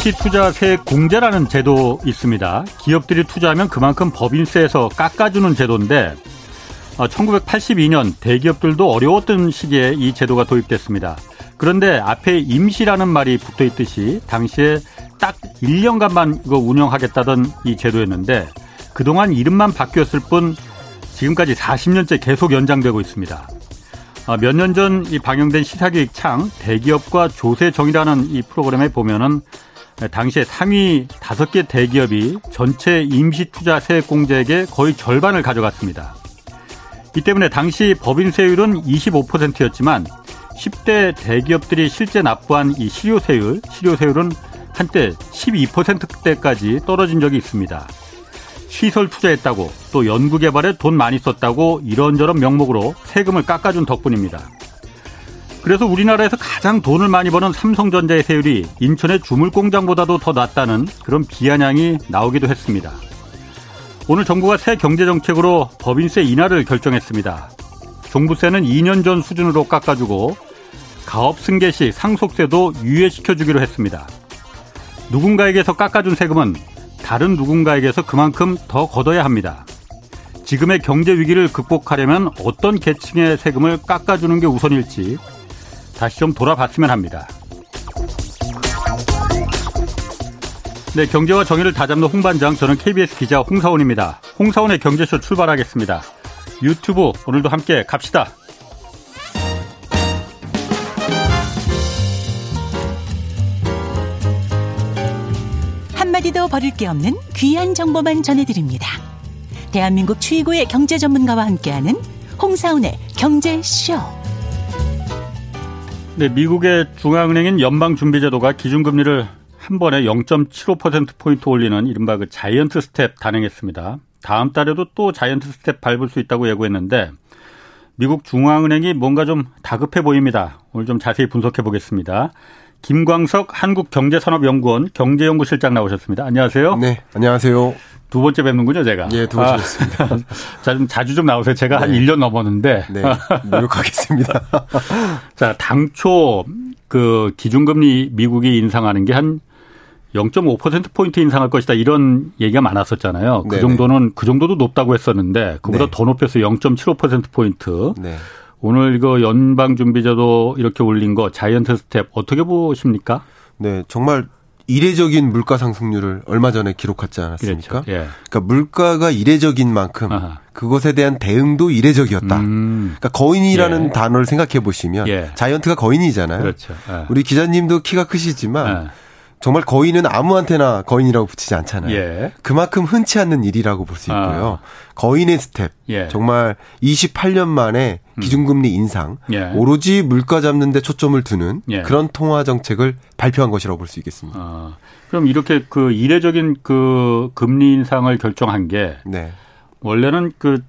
임시 투자세 공제라는 제도 있습니다. 기업들이 투자하면 그만큼 법인세에서 깎아주는 제도인데 1982년 어, 대기업들도 어려웠던 시기에 이 제도가 도입됐습니다. 그런데 앞에 임시라는 말이 붙어 있듯이 당시에 딱 1년간만 이거 운영하겠다던 이 제도였는데 그동안 이름만 바뀌었을 뿐 지금까지 40년째 계속 연장되고 있습니다. 어, 몇년 전 이 방영된 시사기획 창 대기업과 조세정이라는 이 프로그램에 보면은 당시에 상위 다섯 개 대기업이 전체 임시투자 세액 공제액의 거의 절반을 가져갔습니다. 이 때문에 당시 법인세율은 25%였지만 10대 대기업들이 실제 납부한 이 실효세율, 실효세율은 한때 12%대까지 떨어진 적이 있습니다. 시설 투자했다고 또 연구개발에 돈 많이 썼다고 이런저런 명목으로 세금을 깎아준 덕분입니다. 그래서 우리나라에서 가장 돈을 많이 버는 삼성전자의 세율이 인천의 주물공장보다도 더 낮다는 그런 비아냥이 나오기도 했습니다. 오늘 정부가 새 경제정책으로 법인세 인하를 결정했습니다. 종부세는 2년 전 수준으로 깎아주고 가업 승계 시 상속세도 유예시켜주기로 했습니다. 누군가에게서 깎아준 세금은 다른 누군가에게서 그만큼 더 걷어야 합니다. 지금의 경제 위기를 극복하려면 어떤 계층의 세금을 깎아주는 게 우선일지 다시 좀 돌아봤으면 합니다. 네, 경제와 정의를 다잡는 홍반장, 저는 KBS 기자 홍사원입니다. 홍사원의 경제쇼 출발하겠습니다. 유튜브 오늘도 함께 갑시다. 한마디도 버릴 게 없는 귀한 정보만 전해드립니다. 대한민국 최고의 경제 전문가와 함께하는 홍사훈의 경제쇼. 네, 미국의 중앙은행인 연방준비제도가 기준금리를 한 번에 0.75%포인트 올리는 이른바 그 자이언트 스텝 단행했습니다. 다음 달에도 또 자이언트 스텝 밟을 수 있다고 예고했는데 미국 중앙은행이 뭔가 좀 다급해 보입니다. 오늘 좀 자세히 분석해 보겠습니다. 김광석 한국경제산업연구원 경제연구실장 나오셨습니다. 안녕하세요. 네, 안녕하세요. 두 번째 뵙는군요, 제가. 예, 두 번째 뵙습니다. 아, 자, 좀 자주 좀 나오세요. 제가 네. 한 1년 넘었는데. 네, 노력하겠습니다. 자, 당초 그 기준금리 미국이 인상하는 게 한 0.5%포인트 인상할 것이다. 이런 얘기가 많았었잖아요. 그 네네. 정도는, 그 정도도 높다고 했었는데, 그보다 네. 더 높여서 0.75%포인트. 네. 오늘 이거 연방준비제도 이렇게 올린 거 자이언트 스텝 어떻게 보십니까? 네, 정말 이례적인 물가 상승률을 얼마 전에 기록하지 않았습니까? 그렇죠. 예. 그러니까 물가가 이례적인 만큼 아하. 그것에 대한 대응도 이례적이었다. 음. 그러니까 거인이라는 예. 단어를 생각해 보시면 예. 자이언트가 거인이잖아요. 그렇죠. 예. 우리 기자님도 키가 크시지만 예. 정말 거인은 아무한테나 거인이라고 붙이지 않잖아요. 예. 그만큼 흔치 않는 일이라고 볼 수 있고요. 아. 거인의 스텝. 예. 정말 28년 만에 음. 기준금리 인상. 예. 오로지 물가 잡는 데 초점을 두는 예. 그런 통화 정책을 발표한 것이라고 볼 수 있겠습니다. 아. 그럼 이렇게 그 이례적인 그 금리 인상을 결정한 게 네. 원래는 그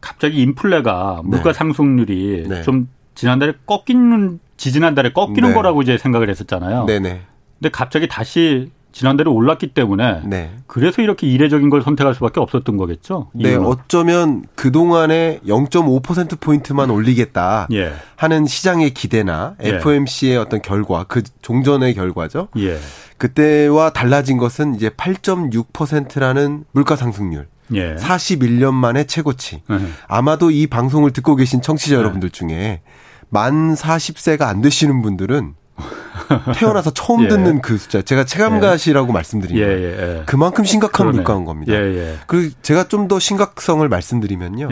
갑자기 인플레가 물가 네. 상승률이 네. 좀 지난달에 꺾이는 지지난달에 꺾이는 네. 거라고 이제 생각을 했었잖아요. 네네. 근데 갑자기 다시 지난달에 올랐기 때문에 네. 그래서 이렇게 이례적인 걸 선택할 수밖에 없었던 거겠죠. 네, 이유는. 어쩌면 그 동안에 0.5% 포인트만 올리겠다 예. 하는 시장의 기대나 예. FOMC의 어떤 결과, 그 종전의 결과죠. 예. 그때와 달라진 것은 이제 8.6%라는 물가 상승률. 예. 41년 만에 최고치. 예. 아마도 이 방송을 듣고 계신 청취자 예. 여러분들 중에 만 40세가 안 되시는 분들은 태어나서 처음 예. 듣는 그 숫자. 제가 체감가시라고 예. 말씀드린 예, 거예요. 예, 그만큼 심각한 그러네. 물가인 겁니다. 그리고 제가 좀 더 심각성을 말씀드리면요.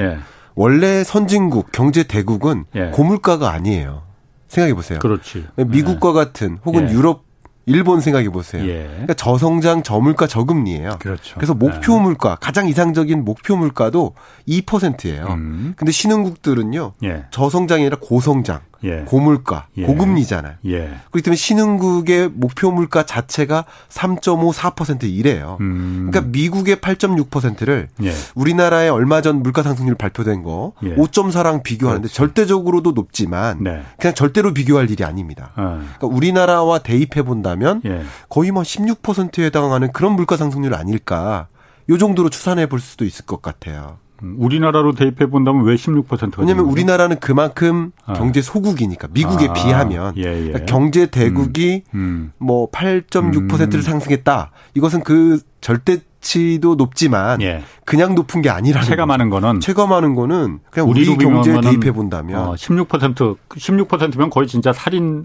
원래 선진국, 경제 대국은 고물가가 아니에요. 생각해 보세요. 그렇지. 미국과 같은 혹은 유럽 일본 생각해 보세요. 예. 그러니까 저성장, 저물가, 저금리예요. 그렇죠. 그래서 목표 네. 물가, 가장 이상적인 목표 물가도 2%예요. 음. 근데 신흥국들은요. 예. 저성장이 아니라 고성장. 예. 고물가, 예. 고금리잖아요. 예. 그렇기 때문에 신흥국의 목표 물가 자체가 3.5, 4% 이래요. 음. 그러니까 미국의 8.6%를 예. 우리나라의 얼마 전 물가 상승률 발표된 거 5.4랑 예. 비교하는데 그렇지. 절대적으로도 높지만 네. 그냥 절대로 비교할 일이 아닙니다. 어. 그러니까 우리나라와 대입해 본다면 예. 거의 뭐 16%에 해당하는 그런 물가 상승률 아닐까. 요 정도로 추산해 볼 수도 있을 것 같아요. 음, 우리나라로 대입해 본다면 왜 16%가? 왜냐하면 우리나라는 그만큼 아. 경제 소국이니까 미국에 아. 비하면 예, 예. 그러니까 경제 대국이 음. 음. 뭐 8.6%를 음. 상승했다. 이것은 그 절대치도 높지만 예. 그냥 높은 게 아니라는 체감하는 거는 체감하는 거는 그냥 우리 경제에 대입해 본다면 어, 16% 16%면 거의 진짜 살인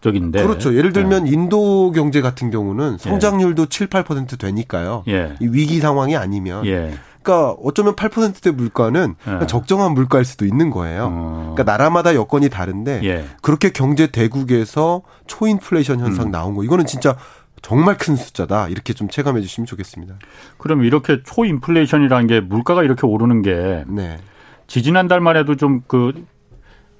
적인데. 그렇죠. 예를 들면 예. 인도 경제 같은 경우는 성장률도 예. 7, 8% 되니까요. 예. 이 위기 상황이 아니면. 예. 그러니까 어쩌면 8%대 물가는 예. 적정한 물가일 수도 있는 거예요. 어. 그러니까 나라마다 여건이 다른데 예. 그렇게 경제 대국에서 초인플레이션 현상 음. 나온 거 이거는 진짜 정말 큰 숫자다. 이렇게 좀 체감해 주시면 좋겠습니다. 그럼 이렇게 초인플레이션이라는 게 물가가 이렇게 오르는 게 네. 지지난달만 해도 좀그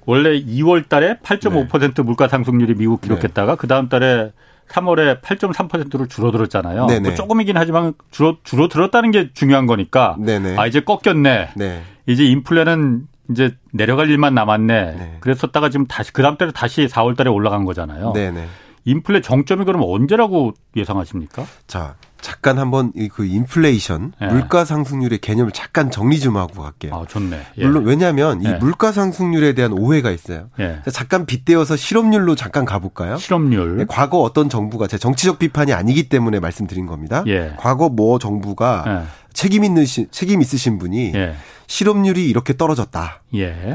원래 2월 달에 8.5% 네. 물가 상승률이 미국 기록했다가 네. 그 다음 달에 3월에 8.3%로 줄어들었잖아요. 뭐 조금이긴 하지만 줄어 줄어들었다는 게 중요한 거니까. 네네. 아 이제 꺾였네. 네. 이제 인플레는 이제 내려갈 일만 남았네. 네. 그랬었다가 지금 다시 그 다음 달에 다시 4월 달에 올라간 거잖아요. 네네. 인플레 정점이 그럼 언제라고 예상하십니까? 자, 잠깐 한번 그 인플레이션 예. 물가 상승률의 개념을 잠깐 정리 좀 하고 갈게요. 아, 좋네. 예. 물론 왜냐하면 예. 이 물가 상승률에 대한 오해가 있어요. 예. 잠깐 빗대어서 실업률로 잠깐 가볼까요? 실업률. 네, 과거 어떤 정부가 제 정치적 비판이 아니기 때문에 말씀드린 겁니다. 예. 과거 뭐 정부가 예. 책임 있는 시, 책임 있으신 분이 실업률이 이렇게 떨어졌다.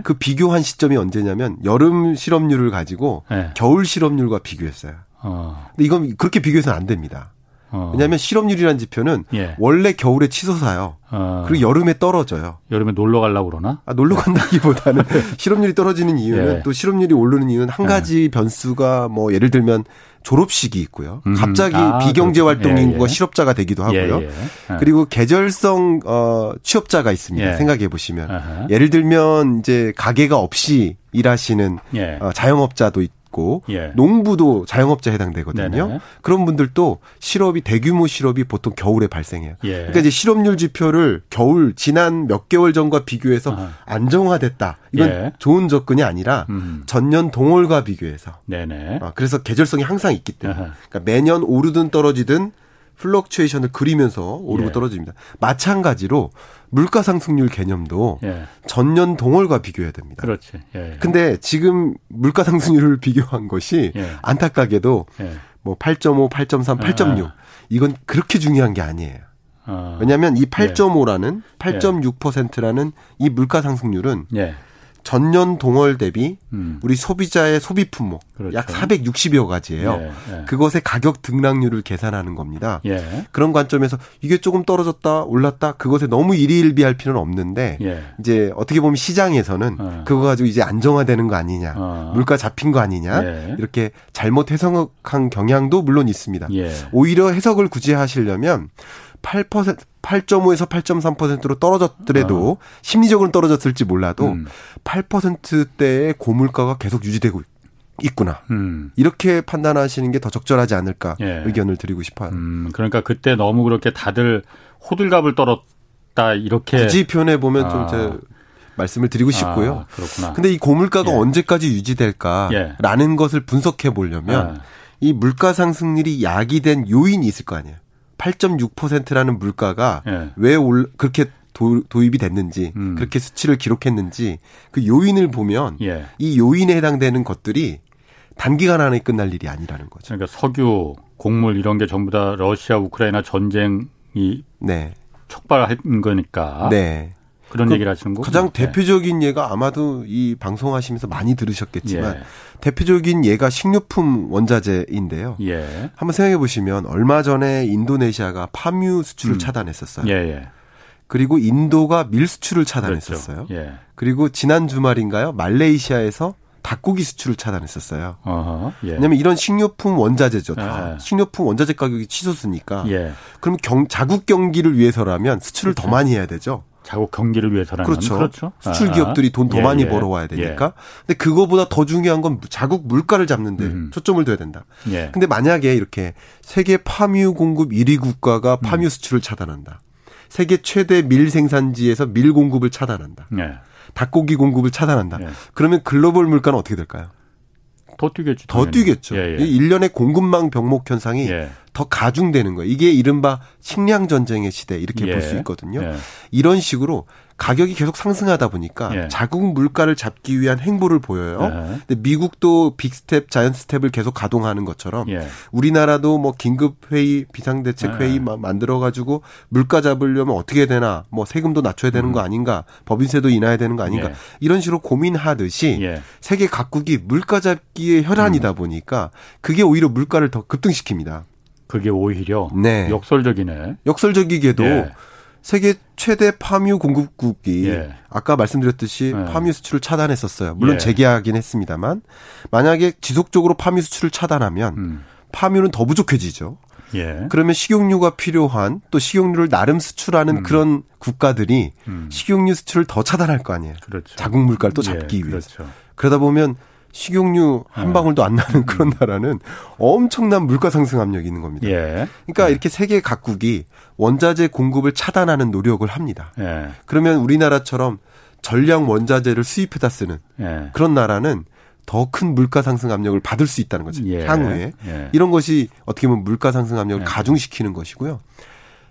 그 비교한 시점이 언제냐면 여름 실업률을 가지고 겨울 실업률과 비교했어요. 어. 근데 이건 그렇게 비교해서는 안 됩니다. 어. 왜냐하면 실업률이라는 지표는 예. 원래 겨울에 치솟아요. 어. 그리고 여름에 떨어져요. 여름에 놀러 가려고 그러나? 아, 놀러 간다기보다는 실업률이 떨어지는 이유는 예. 또 실업률이 오르는 이유는 한 가지 예. 변수가 뭐 예를 들면 졸업식이 있고요. 음. 갑자기 아, 비경제 활동 예, 인구가 예. 실업자가 되기도 하고요. 예, 그리고 계절성 어 취업자가 있습니다. 생각해 보시면 예를 들면 이제 가게가 없이 일하시는 어, 자영업자도 있고 있고 예. 농부도 자영업자 해당되거든요. 네네. 그런 분들도 실업이 대규모 실업이 보통 겨울에 발생해요. 예. 그러니까 이제 실업률 지표를 겨울 지난 몇 개월 전과 비교해서 아하. 안정화됐다. 이건 예. 좋은 접근이 아니라 음. 전년 동월과 비교해서. 네네. 아, 그래서 계절성이 항상 있기 때문에 그러니까 매년 오르든 떨어지든 fluctuation을 그리면서 오르고 예. 떨어집니다. 마찬가지로 물가 상승률 개념도 예. 전년 동월과 비교해야 됩니다. 그렇지. 예. 근데 지금 물가 상승률을 비교한 것이 예. 안타깝게도 예. 뭐 8.5, 8.3, 8.6 아. 이건 그렇게 중요한 게 아니에요. 아. 왜냐하면 이 8.5라는 8.6%라는 이 물가 상승률은 전년 동월 대비 음. 우리 소비자의 소비 품목 그렇죠. 약 460여 가지예요. 예, 예. 그것의 가격 등락률을 계산하는 겁니다. 예. 그런 관점에서 이게 조금 떨어졌다 올랐다 그것에 너무 일희일비할 필요는 없는데 예. 이제 어떻게 보면 시장에서는 어. 그거 가지고 이제 안정화되는 거 아니냐, 어. 물가 잡힌 거 아니냐 예. 이렇게 잘못 해석한 경향도 물론 있습니다. 예. 오히려 해석을 굳이 하시려면 8% 8.5에서 8.3%로 떨어졌더라도 어. 심리적으로는 떨어졌을지 몰라도 음. 8%대의 고물가가 계속 유지되고 있구나. 음. 이렇게 판단하시는 게 더 적절하지 않을까 예. 의견을 드리고 싶어요. 음, 그러니까 그때 너무 그렇게 다들 호들갑을 떨었다 이렇게 굳이 표현해 보면 아. 좀 제 말씀을 드리고 싶고요. 아, 그렇구나. 근데 이 고물가가 예. 언제까지 유지될까라는 예. 것을 분석해 보려면 아. 이 물가 상승률이 야기된 요인이 있을 거 아니에요. 8.6%라는 물가가 예. 왜 올, 그렇게 도, 입이 됐는지 음. 그렇게 수치를 기록했는지 그 요인을 보면 예. 이 요인에 해당되는 것들이 단기간 안에 끝날 일이 아니라는 거죠. 그러니까 석유, 곡물 이런 게 전부 다 러시아 우크라이나 전쟁이 네. 촉발한 거니까. 네. 그런 그 얘기를 하시는 거고. 가장 네. 대표적인 예가 아마도 이 방송하시면서 많이 들으셨겠지만 예. 대표적인 예가 식료품 원자재인데요. 예. 한번 생각해 보시면 얼마 전에 인도네시아가 파뮤 수출을 음. 차단했었어요. 예, 예. 그리고 인도가 밀 수출을 차단했었어요. 그렇죠. 예. 그리고 지난 주말인가요? 말레이시아에서 닭고기 수출을 차단했었어요. 어허, 예. 왜냐하면 이런 식료품 원자재죠. 다 예. 식료품 원자재 가격이 치솟으니까. 예. 그럼 경, 자국 경기를 위해서라면 수출을 그렇죠. 더 많이 해야 되죠. 자국 경기를 위해서라는 그렇죠. 그렇죠. 수출 기업들이 돈더 예, 많이 예. 벌어와야 되니까. 예. 근데 그거보다 더 중요한 건 자국 물가를 잡는데 음. 초점을 둬야 된다. 예. 근데 만약에 이렇게 세계 팜유 공급 1위 국가가 음. 팜유 음. 수출을 차단한다. 세계 최대 밀 생산지에서 밀 공급을 차단한다. 예. 닭고기 공급을 차단한다. 예. 그러면 글로벌 물가는 어떻게 될까요? 더 뛰겠죠. 더 뛰겠죠. 예, 예. 1년의 공급망 병목 현상이 예. 더 가중되는 거예요. 이게 이른바 식량 전쟁의 시대 이렇게 볼 수 있거든요. 이런 식으로 가격이 계속 상승하다 보니까 예. 자국 물가를 잡기 위한 행보를 보여요. 예. 근데 미국도 빅스텝, 자이언트 스텝을 계속 가동하는 것처럼 예. 우리나라도 뭐 긴급 회의, 비상대책 회의 예. 만들어 가지고 물가 잡으려면 어떻게 되나? 뭐 세금도 낮춰야 되는 음. 거 아닌가? 법인세도 인하해야 되는 거 아닌가? 예. 이런 식으로 고민하듯이 예. 세계 각국이 물가 잡기의 혈안이다 음. 보니까 그게 오히려 물가를 더 급등시킵니다. 그게 오히려 네. 역설적이네. 역설적이게도 세계 최대 파뮤 공급국이 예. 아까 말씀드렸듯이 예. 파뮤 수출을 차단했었어요. 물론 예. 재개하긴 했습니다만 만약에 지속적으로 파뮤 수출을 차단하면 음. 파뮤는 더 부족해지죠. 예. 그러면 식용유가 필요한 또 식용유를 나름 수출하는 음. 그런 국가들이 음. 식용유 수출을 더 차단할 거 아니에요. 그렇죠. 자국 물가를 또 예, 잡기 위해서. 그렇죠. 그러다 보면 식용유 한 예. 방울도 안 나는 그런 음. 나라는 엄청난 물가 상승 압력이 있는 겁니다. 예. 그러니까 예. 이렇게 세계 각국이 원자재 공급을 차단하는 노력을 합니다. 예. 그러면 우리나라처럼 전량 원자재를 수입해다 쓰는 예. 그런 나라는 더 큰 물가 상승 압력을 받을 수 있다는 거죠. 예. 향후에 이런 것이 어떻게 보면 물가 상승 압력을 가중시키는 것이고요.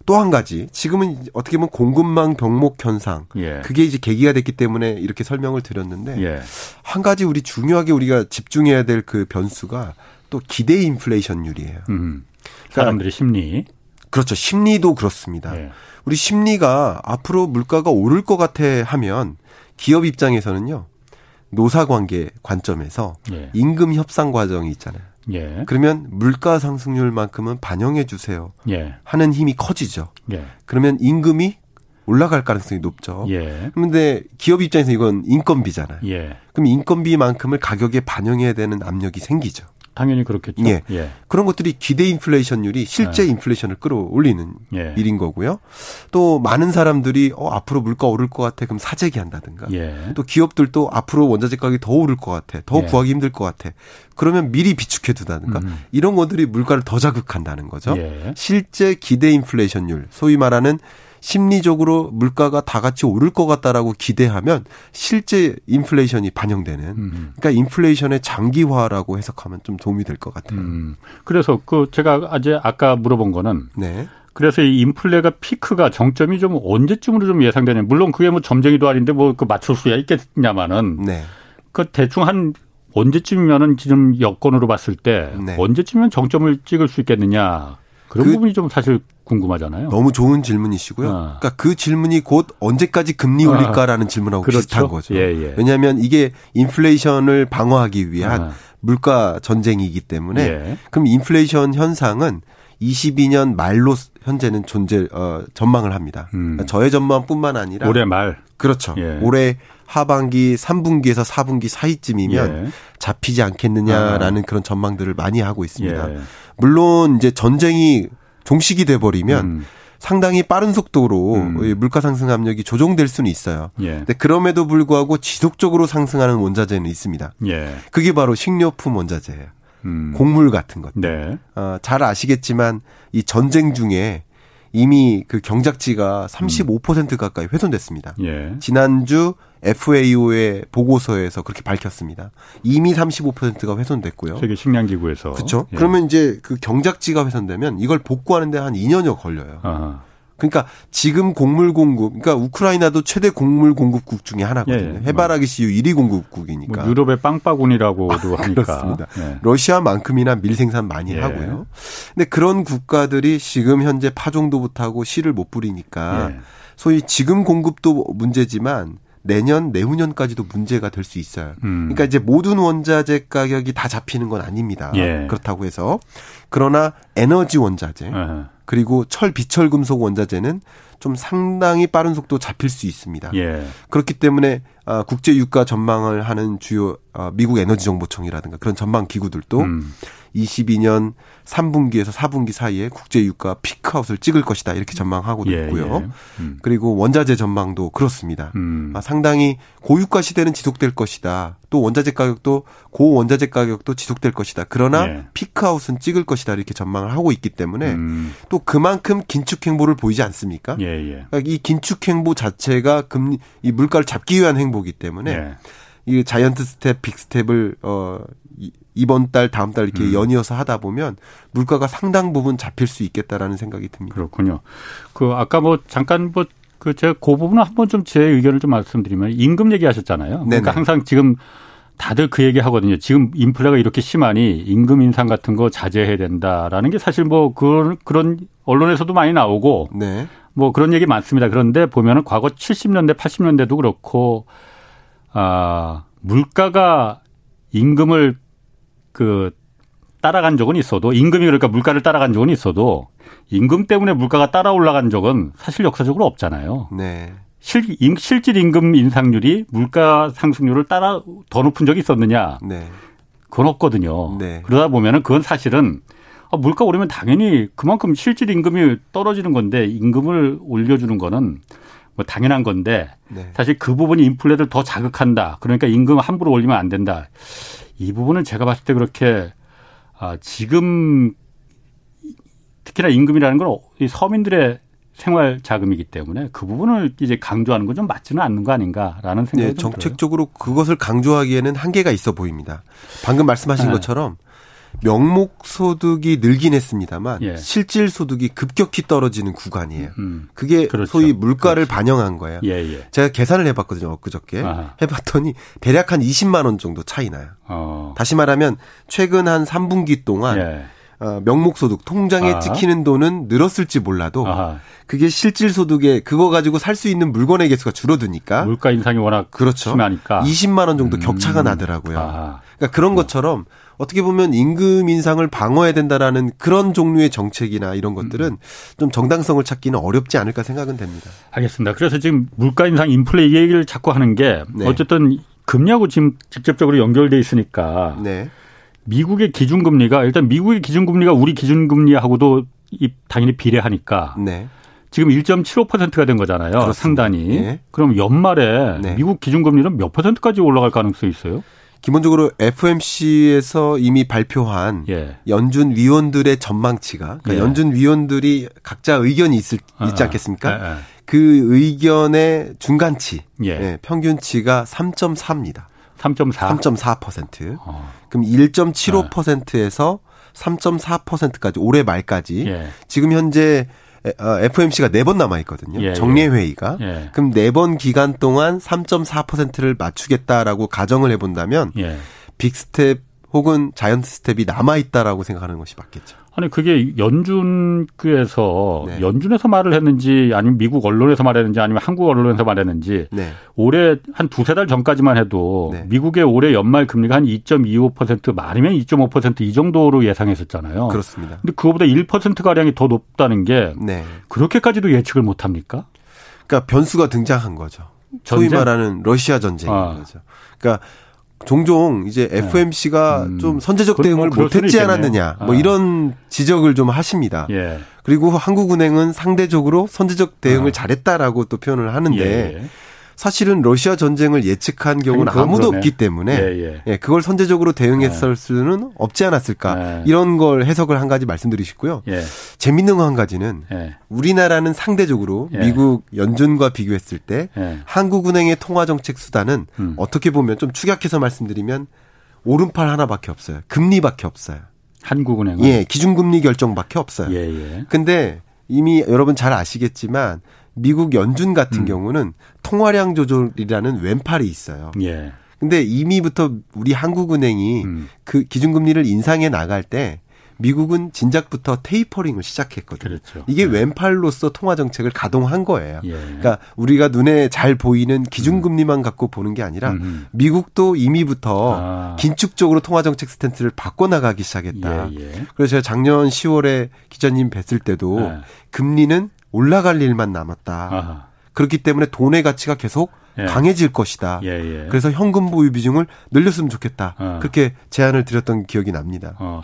또 한 가지 지금은 어떻게 보면 공급망 병목 현상 예. 그게 이제 계기가 됐기 때문에 이렇게 설명을 드렸는데 예. 한 가지 우리 중요하게 우리가 집중해야 될 그 변수가 또 기대 인플레이션율이에요. 음. 그러니까 사람들의 심리 그렇죠. 심리도 그렇습니다. 예. 우리 심리가 앞으로 물가가 오를 것 같아 하면 기업 입장에서는요. 노사 관계 관점에서 예. 임금 협상 과정이 있잖아요. 예. 그러면 물가 상승률만큼은 반영해 주세요. 예. 하는 힘이 커지죠. 예. 그러면 임금이 올라갈 가능성이 높죠. 예. 그런데 기업 입장에서 이건 인건비잖아요. 예. 그럼 인건비만큼을 가격에 반영해야 되는 압력이 생기죠. 당연히 그렇겠죠. 예. 예. 그런 것들이 기대 인플레이션율이 실제 예. 인플레이션을 끌어올리는 예. 일인 거고요. 또 많은 사람들이 어 앞으로 물가 오를 것 같아 그럼 사재기 한다든가. 예. 또 기업들도 앞으로 원자재 가격이 더 오를 것 같아. 더 예. 구하기 힘들 것 같아. 그러면 미리 비축해 두다든가. 음. 이런 것들이 물가를 더 자극한다는 거죠. 예. 실제 기대 인플레이션율 소위 말하는 심리적으로 물가가 다 같이 오를 것 같다라고 기대하면 실제 인플레이션이 반영되는 음. 그러니까 인플레이션의 장기화라고 해석하면 좀 도움이 될 것 같아요. 음. 그래서 그 제가 아제 아까 물어본 거는 네. 그래서 이 인플레가 피크가 정점이 좀 언제쯤으로 좀 예상되냐. 물론 그게 뭐 점쟁이도 아닌데 뭐 그 맞출 수야 있겠냐마는 네. 그 대충 한 언제쯤이면은 지금 여건으로 봤을 때 네. 언제쯤이면 정점을 찍을 수 있겠느냐. 그런 그 부분이 좀 사실 궁금하잖아요. 너무 좋은 질문이시고요. 아. 그러니까 그 질문이 곧 언제까지 금리 아. 올릴까라는 아. 질문하고 그렇죠? 비슷한 거죠. 예, 예. 왜냐하면 이게 인플레이션을 방어하기 위한 아. 물가 전쟁이기 때문에 예. 그럼 인플레이션 현상은 22년 말로 현재는 존재 어 전망을 합니다. 음. 그러니까 저의 전망뿐만 아니라 올해 말 그렇죠. 예. 올해 하반기 3분기에서 4분기 사이쯤이면 예. 잡히지 않겠느냐라는 아. 그런 전망들을 많이 하고 있습니다. 예. 물론 이제 전쟁이 종식이 돼 버리면 음. 상당히 빠른 속도로 음. 물가 상승 압력이 조정될 수는 있어요. 예. 근데 그럼에도 불구하고 지속적으로 상승하는 원자재는 있습니다. 예. 그게 바로 식료품 원자재예요. 음. 곡물 같은 것. 네. 어, 잘 아시겠지만 이 전쟁 중에 이미 그 경작지가 35% 가까이 훼손됐습니다. 예. 지난주 FAO의 보고서에서 그렇게 밝혔습니다. 이미 35%가 훼손됐고요. 세계 식량기구에서. 그렇죠. 예. 그러면 이제 그 경작지가 훼손되면 이걸 복구하는데 한 2년여 걸려요. 아하. 그러니까 지금 곡물 공급, 그러니까 우크라이나도 최대 곡물 공급국 중에 하나거든요. 예, 해바라기 씨유 1위 공급국이니까. 뭐 유럽의 빵바구니라고 아, 하니까. 그렇습니다. 예. 러시아만큼이나 밀 생산 많이 예. 하고요. 근데 그런 국가들이 지금 현재 파종도부터 하고 씨를 못 뿌리니까 예. 소위 지금 공급도 문제지만 내년 내후년까지도 문제가 될 수 있어요. 음. 그러니까 이제 모든 원자재 가격이 다 잡히는 건 아닙니다. 예. 그렇다고 해서 그러나 에너지 원자재 어 그리고 철 비철 금속 원자재는 좀 상당히 빠른 속도 잡힐 수 있습니다. 예. 그렇기 때문에 아, 국제 유가 전망을 하는 주요 아, 미국 에너지 정보청이라든가 그런 전망 기구들도 음. 22년 3분기에서 4분기 사이에 국제 유가 피크아웃을 찍을 것이다 이렇게 전망하고 예, 있고요. 예. 음. 그리고 원자재 전망도 그렇습니다. 음. 아, 상당히 고유가 시대는 지속될 것이다. 또 원자재 가격도 고 원자재 가격도 지속될 것이다. 그러나 예. 피크아웃은 찍을 것이다 이렇게 전망을 하고 있기 때문에 음. 또 그만큼 긴축 행보를 보이지 않습니까? 예, 예. 그러니까 이 긴축 행보 자체가 금리 이 물가를 잡기 위한 행보기 때문에 예. 이 자이언트 스텝, 빅 스텝을 어 이번 달 다음 달 이렇게 음. 연이어서 하다 보면 물가가 상당 부분 잡힐 수 있겠다라는 생각이 듭니다. 그렇군요. 그 아까 뭐 잠깐 뭐 그 제가 그 부분은 한번 좀 제 의견을 좀 말씀드리면 임금 얘기하셨잖아요. 그러니까 네네. 항상 지금 다들 그 얘기 하거든요. 지금 인플레가 이렇게 심하니 임금 인상 같은 거 자제해야 된다라는 게 사실 뭐 그런 그런 언론에서도 많이 나오고 네. 뭐 그런 얘기 많습니다. 그런데 보면은 과거 70년대 80년대도 그렇고 아 물가가 임금을 그 따라간 적은 있어도 임금이 그러니까 물가를 따라간 적은 있어도 임금 때문에 물가가 따라 올라간 적은 사실 역사적으로 없잖아요. 네. 실, 실질 임금 인상률이 물가 상승률을 따라 더 높은 적이 있었느냐? 네. 그건 없거든요. 네. 그러다 보면은 그건 사실은 아, 물가 오르면 당연히 그만큼 실질 임금이 떨어지는 건데 임금을 올려주는 거는 뭐 당연한 건데 네. 사실 그 부분이 인플레를 더 자극한다. 그러니까 임금 함부로 올리면 안 된다. 이 부분은 제가 봤을 때 그렇게 아, 지금 특히나 임금이라는 건 서민들의 생활 자금이기 때문에 그 부분을 이제 강조하는 건 좀 맞지는 않는 거 아닌가라는 생각이 네, 정책적으로 들어요. 그것을 강조하기에는 한계가 있어 보입니다. 방금 말씀하신 네. 것처럼 명목 소득이 늘긴 했습니다만 예. 실질 소득이 급격히 떨어지는 구간이에요. 음, 그게 그렇죠. 소위 물가를 그렇죠. 반영한 거예요. 예, 예. 제가 계산을 해봤거든요. 엊그저께 아하. 해봤더니 대략 한 20만 원 정도 차이 나요. 어. 다시 말하면 최근 한 3분기 동안 예. 어, 명목 소득 통장에 아. 찍히는 돈은 늘었을지 몰라도 아하. 그게 실질 소득에 그거 가지고 살 수 있는 물건의 개수가 줄어드니까 물가 인상이 워낙 그렇죠. 심하니까 20만 원 정도 음. 격차가 나더라고요. 아하. 그러니까 그런 것처럼 어 떻게 보면 임금 인상을 방어해야 된다라는 그런 종류의 정책이나 이런 것들은 음. 좀 정당성을 찾기는 어렵지 않을까 생각은 됩니다. 알겠습니다. 그래서 지금 물가 인상 인플레 얘기를 자꾸 하는 게 네. 어쨌든 금리하고 지금 직접적으로 연결돼 있으니까 네. 미국의 기준금리가 일단 미국의 기준금리가 우리 기준금리하고도 당연히 비례하니까 네. 지금 1.75%가 된 거잖아요. 그렇습니다. 상단이. 네. 그럼 연말에 네. 미국 기준금리는 몇 퍼센트까지 올라갈 가능성이 있어요? 기본적으로 FMC에서 이미 발표한 예. 연준 위원들의 전망치가 그러니까 예. 연준 위원들이 각자 의견이 있을, 아, 있지 않겠습니까? 아, 아. 그 의견의 중간치, 예. 예 평균치가 3.4입니다. 3.4. 3.4%. 어. 그럼 1.75%에서 3.4%까지 올해 말까지 예. 지금 현재 FOMC가 어, 4번 남아 있거든요. 예, 정례 회의가. 예. 그럼 4번 기간 동안 3.4%를 맞추겠다라고 가정을 해 본다면 예. 빅스텝 혹은 자이언트 스텝이 남아 있다라고 생각하는 것이 맞겠죠. 아니 그게 연준께서 네. 연준에서 말을 했는지 아니면 미국 언론에서 말했는지 아니면 한국 언론에서 말했는지 네. 올해 한 두세 달 전까지만 해도 네. 미국의 올해 연말 금리가 한 2.25% 많으면 2.5%이 정도로 예상했었잖아요. 그렇습니다. 근데 그거보다 1% 가량이 더 높다는 게 네. 그렇게까지도 예측을 못 합니까? 그러니까 변수가 등장한 거죠. 전쟁? 소위 말하는 러시아 전쟁인 아. 거죠. 그러니까 종종 이제 FMC가 음. 좀 선제적 뭐 대응을 뭐 못했지 않았느냐 뭐 아. 이런 지적을 좀 하십니다. 예. 그리고 한국은행은 상대적으로 선제적 대응을 아. 잘했다라고 또 표현을 하는데 예. 사실은 러시아 전쟁을 예측한 경우는 아무도 그러네. 없기 때문에 예, 예. 예, 그걸 선제적으로 대응했을 네. 수는 없지 않았을까 네. 이런 걸 해석을 한 가지 말씀드리시고요. 예. 재밌는 거 한 가지는 예. 우리나라는 상대적으로 예. 미국 연준과 비교했을 때 예. 한국은행의 통화 정책 수단은 음. 어떻게 보면 좀 축약해서 말씀드리면 오른팔 하나밖에 없어요. 금리밖에 없어요. 한국은행은 예, 기준금리 결정밖에 없어요. 예, 예. 근데 이미 여러분 잘 아시겠지만 미국 연준 같은 음. 경우는 통화량 조절이라는 왼팔이 있어요. 예. 근데 이미부터 우리 한국은행이 음. 그 기준금리를 인상해 나갈 때 미국은 진작부터 테이퍼링을 시작했거든요. 그렇죠. 이게 네. 왼팔로서 통화 정책을 가동한 거예요. 예. 그러니까 우리가 눈에 잘 보이는 기준금리만 음. 갖고 보는 게 아니라 음. 미국도 이미부터 아. 긴축적으로 통화 정책 스탠스를 바꿔 나가기 시작했다. 예, 예. 그래서 제가 작년 10월에 기자님 뵀을 때도 네. 금리는 올라갈 일만 남았다. 아하. 그렇기 때문에 돈의 가치가 계속 예. 강해질 것이다. 예, 예. 그래서 현금 보유 비중을 늘렸으면 좋겠다. 어. 그렇게 제안을 드렸던 기억이 납니다. 어.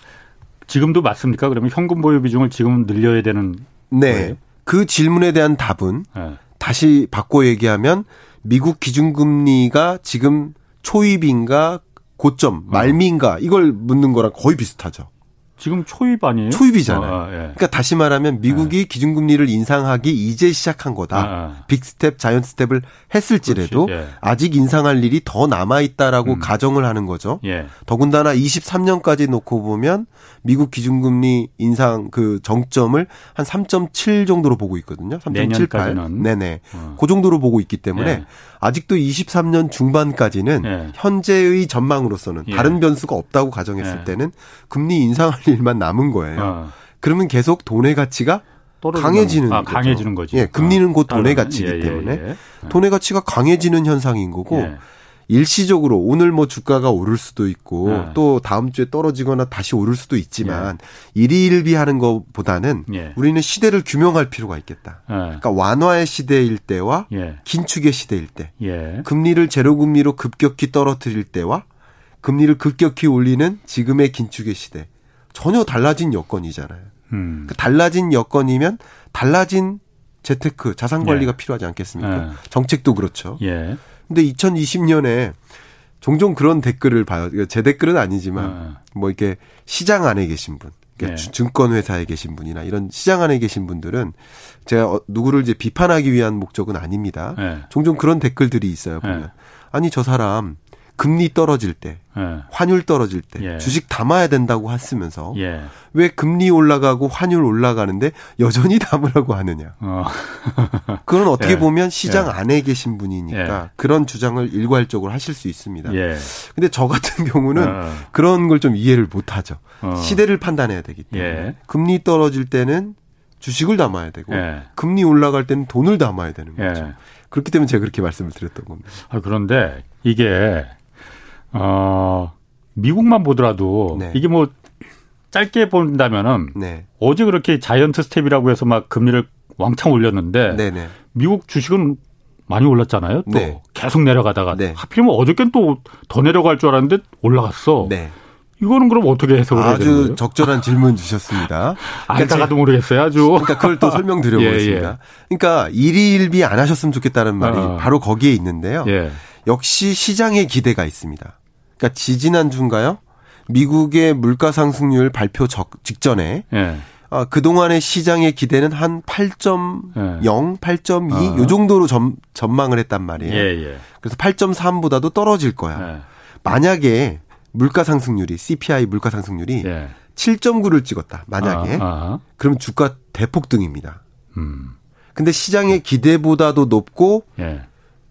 지금도 맞습니까? 그러면 현금 보유 비중을 지금 늘려야 되는 네. 거예요? 그 질문에 대한 답은 예. 다시 바꿔 얘기하면 미국 기준금리가 지금 초입인가 고점 어. 말미인가 이걸 묻는 거랑 거의 비슷하죠. 지금 초입 아니에요? 초입이잖아요. 아, 예. 그러니까 다시 말하면 미국이 예. 기준금리를 인상하기 이제 시작한 거다. 아, 아. 빅스텝, 자이언트 스텝을 했을지라도 예. 아직 인상할 일이 더 남아 있다라고 음. 가정을 하는 거죠. 예. 더군다나 23년까지 놓고 보면 미국 기준금리 인상 그 정점을 한 3.7 정도로 보고 있거든요. 3.78. 네네. 어. 그 정도로 보고 있기 때문에 예. 아직도 23년 중반까지는 예. 현재의 전망으로서는 예. 다른 변수가 없다고 가정했을 예. 때는 금리 인상할 일만 남은 거예요. 어. 그러면 계속 돈의 가치가 강해지는 아, 강해지는 거죠. 예, 금리는 곧 돈의 가치이기 예, 예, 때문에 예. 돈의 가치가 강해지는 현상인 거고 일시적으로 오늘 뭐 주가가 오를 수도 있고 네. 또 다음 주에 떨어지거나 다시 오를 수도 있지만 예. 일희일비 하는 것보다는 예. 우리는 시대를 규명할 필요가 있겠다. 예. 그러니까 완화의 시대일 때와 예. 긴축의 시대일 때 예. 금리를 제로 금리로 급격히 떨어뜨릴 때와 금리를 급격히 올리는 지금의 긴축의 시대 전혀 달라진 여건이잖아요. 음. 그 달라진 여건이면 달라진 재테크 자산 관리가 예. 필요하지 않겠습니까? 정책도 그렇죠. 근데 2020년에 종종 그런 댓글을 봐요. 제 댓글은 아니지만 네. 뭐 이렇게 시장 안에 계신 분, 그러니까 네. 증권 회사에 계신 분이나 이런 시장 안에 계신 분들은 제가 어, 누구를 이제 비판하기 위한 목적은 아닙니다. 네. 종종 그런 댓글들이 있어요. 보면 네. 아니 저 사람 금리 떨어질 때, 예. 환율 떨어질 때 예. 주식 담아야 된다고 했으면서 예. 왜 금리 올라가고 환율 올라가는데 여전히 담으라고 하느냐. 어. 그건 어떻게 예. 보면 시장 예. 안에 계신 분이니까 예. 그런 주장을 일괄적으로 하실 수 있습니다. 근데 저 같은 경우는 어. 그런 걸 좀 이해를 못 하죠. 어. 시대를 판단해야 되기 때문에 금리 떨어질 때는 주식을 담아야 되고 금리 올라갈 때는 돈을 담아야 되는 거죠. 그렇기 때문에 제가 그렇게 말씀을 드렸던 겁니다. 아, 그런데 이게 어, 미국만 보더라도 네. 이게 뭐 짧게 본다면은 네. 어제 그렇게 giant step이라고 해서 막 금리를 왕창 올렸는데 네네. 네. 미국 주식은 많이 올랐잖아요. 또 네. 계속 내려가다가 네. 하필이면 어저께는 또 더 내려갈 줄 알았는데 올라갔어. 네. 이거는 그럼 어떻게 해석을 해야 되는 거예요? 아주 적절한 질문 주셨습니다. 알다가도 모르겠어요, 아주. 그러니까 그걸 또 설명드려보겠습니다. 예, 예. 그러니까 일희일비 안 하셨으면 좋겠다는 말이 어. 바로 거기에 있는데요. 예. 역시 시장의 기대가 있습니다. 그러니까 지지난 주인가요? 미국의 물가 상승률 발표 적, 직전에 예. 아, 그동안의 시장의 기대는 한 8.0, 예. 8.2, 어. 요 정도로 점, 전망을 했단 말이에요. 예, 예. 그래서 8.3보다도 떨어질 거야. 예. 만약에 물가 상승률이, CPI 물가 상승률이 7.9를 찍었다. 만약에. 아, 아. 그러면 주가 대폭등입니다. 음. 근데 시장의 기대보다도 높고, 예.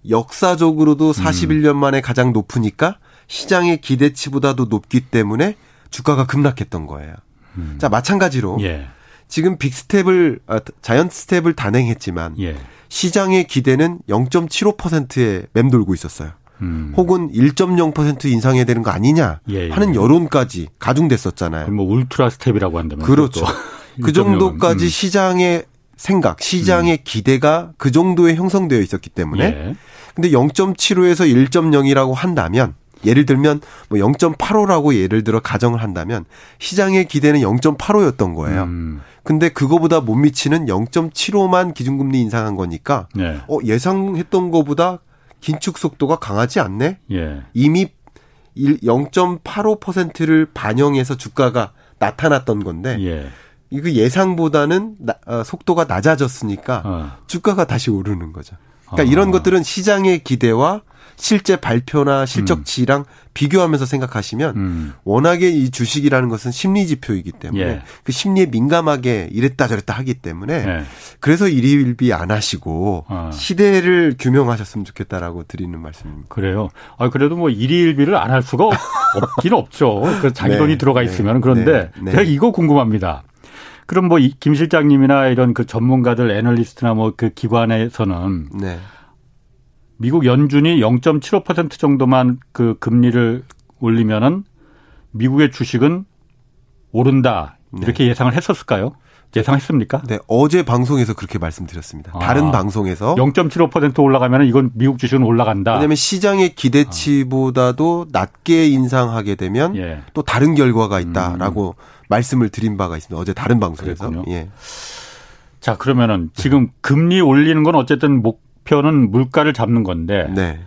역사적으로도 41년 음. 만에 가장 높으니까 시장의 기대치보다도 높기 때문에 주가가 급락했던 거예요. 음. 자, 마찬가지로 예. 지금 빅스텝을 아, 자이언트 스텝을 단행했지만 예. 시장의 기대는 0.75%에 맴돌고 있었어요. 음. 혹은 1.0% 인상해야 되는 거 아니냐 예, 예. 하는 여론까지 가중됐었잖아요. 뭐 ultra step이라고 한다면 그렇죠. 그 정도까지 음. 시장의 생각, 시장의 음. 기대가 그 정도에 형성되어 있었기 때문에 예. 근데 0.75에서 1.0이라고 한다면 예를 들면 뭐 0.85라고 예를 들어 가정을 한다면 시장의 기대는 0.85였던 거예요. 음. 근데 그거보다 못 미치는 0.75만 기준금리 인상한 거니까 네. 어 예상했던 거보다 긴축 속도가 강하지 않네. 예. 이미 0.85%를 반영해서 주가가 나타났던 건데 예. 이거 예상보다는 나, 어, 속도가 낮아졌으니까 어. 주가가 다시 오르는 거죠. 그러니까 아. 이런 것들은 시장의 기대와 실제 발표나 실적치랑 음. 비교하면서 생각하시면 음. 워낙에 이 주식이라는 것은 심리 지표이기 때문에 예. 그 심리에 민감하게 이랬다 저랬다 하기 때문에 예. 그래서 일일비 안 하시고 아. 시대를 규명하셨으면 좋겠다라고 드리는 말씀입니다. 그래요. 아 그래도 뭐 일일비를 안 할 수가 없긴 없죠. 그 자기 네. 돈이 들어가 네. 있으면 그런데 네. 네. 제가 이거 궁금합니다. 그럼 뭐 김 실장님이나 이런 그 전문가들 애널리스트나 뭐 그 기관에서는 네. 미국 연준이 0.75% 정도만 그 금리를 올리면은 미국의 주식은 오른다 이렇게 네. 예상을 했었을까요? 예상했습니까? 네, 어제 방송에서 그렇게 말씀드렸습니다. 아, 다른 방송에서 0.75% 올라가면 이건 미국 주식은 올라간다. 왜냐하면 시장의 기대치보다도 낮게 인상하게 되면 예. 또 다른 결과가 있다라고 음. 말씀을 드린 바가 있습니다. 어제 다른 방송에서. 그랬군요. 예. 자, 그러면은 지금 금리 올리는 건 어쨌든 목표는 물가를 잡는 건데 네.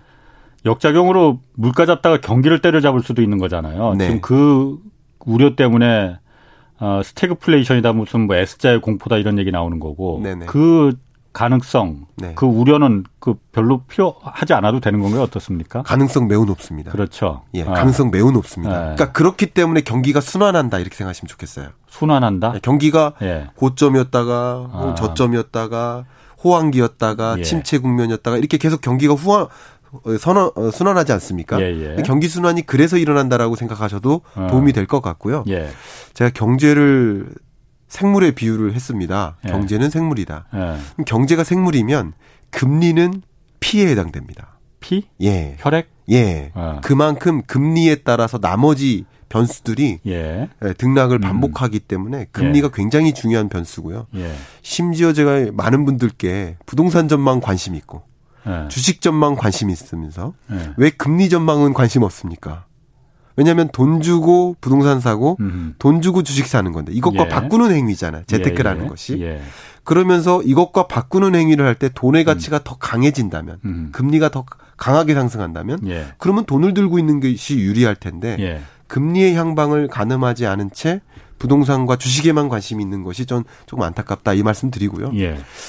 역작용으로 물가 잡다가 경기를 때려잡을 수도 있는 거잖아요. 네. 지금 그 우려 때문에 어, 스태그플레이션이다 무슨 뭐 S자의 공포다 이런 얘기 나오는 거고 네네. 그 가능성, 네. 그 우려는 그 별로 필요하지 않아도 되는 건가요? 어떻습니까? 가능성 매우 높습니다. 그렇죠. 예, 아. 가능성 매우 높습니다. 네. 그러니까 그렇기 때문에 경기가 순환한다 이렇게 생각하시면 좋겠어요. 순환한다? 네, 경기가 예. 고점이었다가 아. 저점이었다가 호황기였다가 예. 침체 국면이었다가 이렇게 계속 경기가 후환 선언 어, 순환하지 않습니까? 예, 예. 경기 순환이 그래서 일어난다라고 생각하셔도 어. 도움이 될 것 같고요. 예. 제가 경제를 생물에 비유를 했습니다. 예. 경제는 생물이다. 예. 경제가 생물이면 금리는 피에 해당됩니다. 피? 예. 혈액? 예. 어. 그만큼 금리에 따라서 나머지 변수들이 예. 예 등락을 음. 반복하기 때문에 금리가 예. 굉장히 중요한 변수고요. 예. 심지어 제가 많은 분들께 부동산 전망 관심 있고 예. 주식 전망 관심 있으면서 예. 왜 금리 전망은 관심 없습니까? 왜냐하면 돈 주고 부동산 사고 음흠. 돈 주고 주식 사는 건데 이것과 예. 바꾸는 행위잖아요. 재테크라는 예, 예. 것이. 예. 그러면서 이것과 바꾸는 행위를 할 때 돈의 가치가 음. 더 강해진다면 음. 금리가 더 강하게 상승한다면 예. 그러면 돈을 들고 있는 것이 유리할 텐데 예. 금리의 향방을 가늠하지 않은 채 부동산과 주식에만 관심이 있는 것이 좀 조금 안타깝다 이 말씀 드리고요.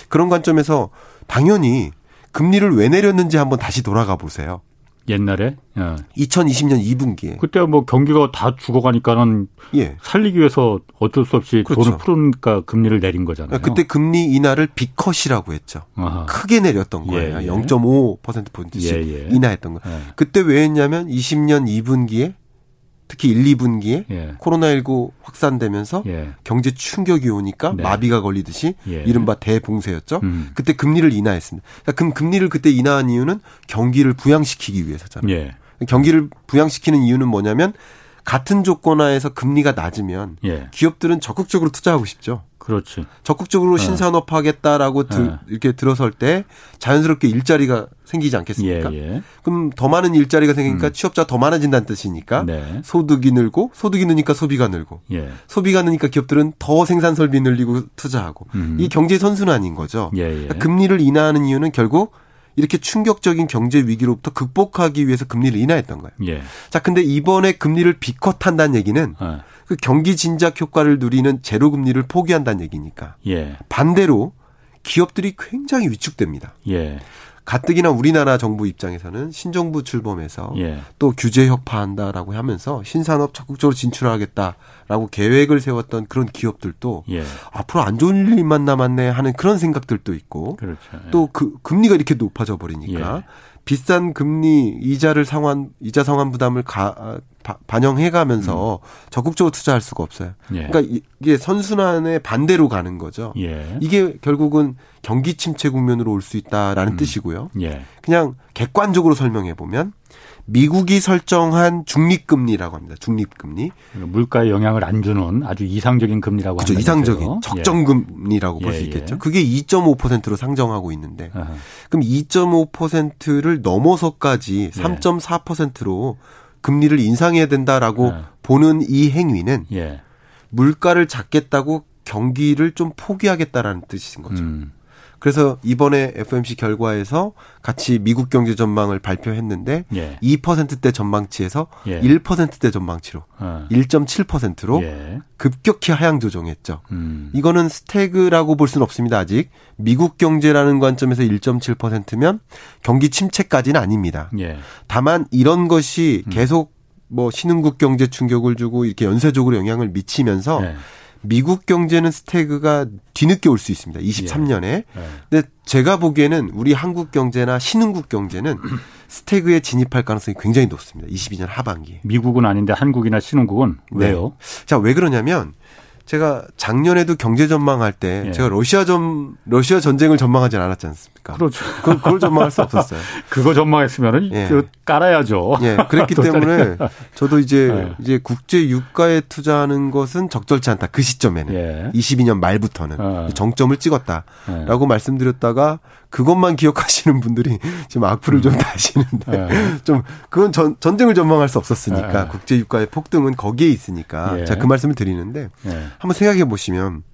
그런 관점에서 당연히 금리를 왜 내렸는지 한번 다시 돌아가 보세요. 옛날에 예. 2020년 2분기에 그때 뭐 경기가 다 죽어가니까는 예. 살리기 위해서 어쩔 수 없이 그렇죠. 돈을 푸르니까 금리를 내린 거잖아요. 그때 금리 인하를 비컷이라고 했죠. 아하. 크게 내렸던 거예요. 예, 예. 0.5% 포인트씩 예, 예. 인하했던 거. 예. 그때 왜 했냐면 20년 2분기에 특히 1, 2분기에 예. 코로나19 확산되면서 예. 경제 충격이 오니까 네. 마비가 걸리듯이 예. 이른바 대봉쇄였죠. 음. 그때 금리를 인하했습니다. 그러니까 금, 금리를 그때 인하한 이유는 경기를 부양시키기 위해서잖아요. 예. 경기를 부양시키는 이유는 뭐냐면 같은 조건 하에서 금리가 낮으면 예. 기업들은 적극적으로 투자하고 싶죠. 그렇지. 적극적으로 네. 신산업 하겠다라고 네. 이렇게 들어설 때 자연스럽게 일자리가 생기지 않겠습니까? 예, 예. 그럼 더 많은 일자리가 생기니까 음. 취업자 더 많아진다는 뜻이니까 네. 소득이 늘고 소득이 느니까 소비가 늘고 예. 소비가 느니까 기업들은 더 생산 설비 늘리고 투자하고 음. 이 경제 선순환인 거죠. 예, 예. 그러니까 금리를 인하하는 이유는 결국 이렇게 충격적인 경제 위기로부터 극복하기 위해서 금리를 인하했던 거예요. 예. 자, 근데 이번에 금리를 비컷한다는 얘기는 예. 그 경기 진작 효과를 누리는 제로 금리를 포기한다는 얘기니까. 예. 반대로 기업들이 굉장히 위축됩니다. 예. 가뜩이나 우리나라 정부 입장에서는 신정부 출범해서 예. 또 규제 혁파한다라고 하면서 신산업 적극적으로 진출하겠다라고 계획을 세웠던 그런 기업들도 예. 앞으로 안 좋은 일만 남았네 하는 그런 생각들도 있고 그렇죠. 예. 또그 금리가 이렇게 높아져 버리니까 예. 비싼 금리 이자를 상환 이자 상환 부담을 가, 바, 반영해 가면서 음. 적극적으로 투자할 수가 없어요. 예. 그러니까 이게 선순환의 반대로 가는 거죠. 예. 이게 결국은 경기 침체 국면으로 올 수 있다라는 음. 뜻이고요. 예. 그냥 객관적으로 설명해 보면 미국이 설정한 중립금리라고 합니다. 중립금리. 물가에 영향을 안 주는 아주 이상적인 금리라고 그렇죠. 이상적인 거죠. 적정금리라고 예. 볼수 예, 있겠죠. 예. 그게 2.5%로 상정하고 있는데 아하. 그럼 2.5%를 넘어서까지 3.4%로 금리를 인상해야 된다라고 예. 보는 이 행위는 예. 물가를 잡겠다고 경기를 좀 포기하겠다라는 뜻인 거죠. 음. 그래서 이번에 FOMC 결과에서 같이 미국 경제 전망을 발표했는데 예. 2%대 전망치에서 예. 1%대 전망치로 어. 1.7%로 예. 급격히 하향 조정했죠. 음. 이거는 스태그라고 볼 수는 없습니다. 아직 미국 경제라는 관점에서 1.7%면 경기 침체까지는 아닙니다. 예. 다만 이런 것이 음. 계속 뭐 신흥국 경제 충격을 주고 이렇게 연쇄적으로 영향을 미치면서 예. 미국 경제는 스태그가 뒤늦게 올 수 있습니다. 23년에. 예. 예. 근데 제가 보기에는 우리 한국 경제나 신흥국 경제는 스태그에 진입할 가능성이 굉장히 높습니다. 22년 하반기. 미국은 아닌데 한국이나 신흥국은 네. 왜요? 네. 자, 왜 그러냐면 제가 작년에도 경제 전망할 때 예. 제가 러시아 전 러시아 전쟁을 전망하지 않았지 않습니까? 그렇죠. 그, 그걸 전망할 수 없었어요. 그거 전망했으면은 예. 그 깔아야죠. 예. 그랬기 때문에 저도 이제 예. 이제 국제 유가에 투자하는 것은 적절치 않다. 그 시점에는 예. 22년 말부터는 어. 정점을 찍었다라고 예. 말씀드렸다가 그것만 기억하시는 분들이 지금 악플을 음. 좀 다시는데 예. 좀 그건 전, 전쟁을 전망할 수 없었으니까 국제 유가의 폭등은 거기에 있으니까 제가 그 말씀을 드리는데 한번 생각해 보시면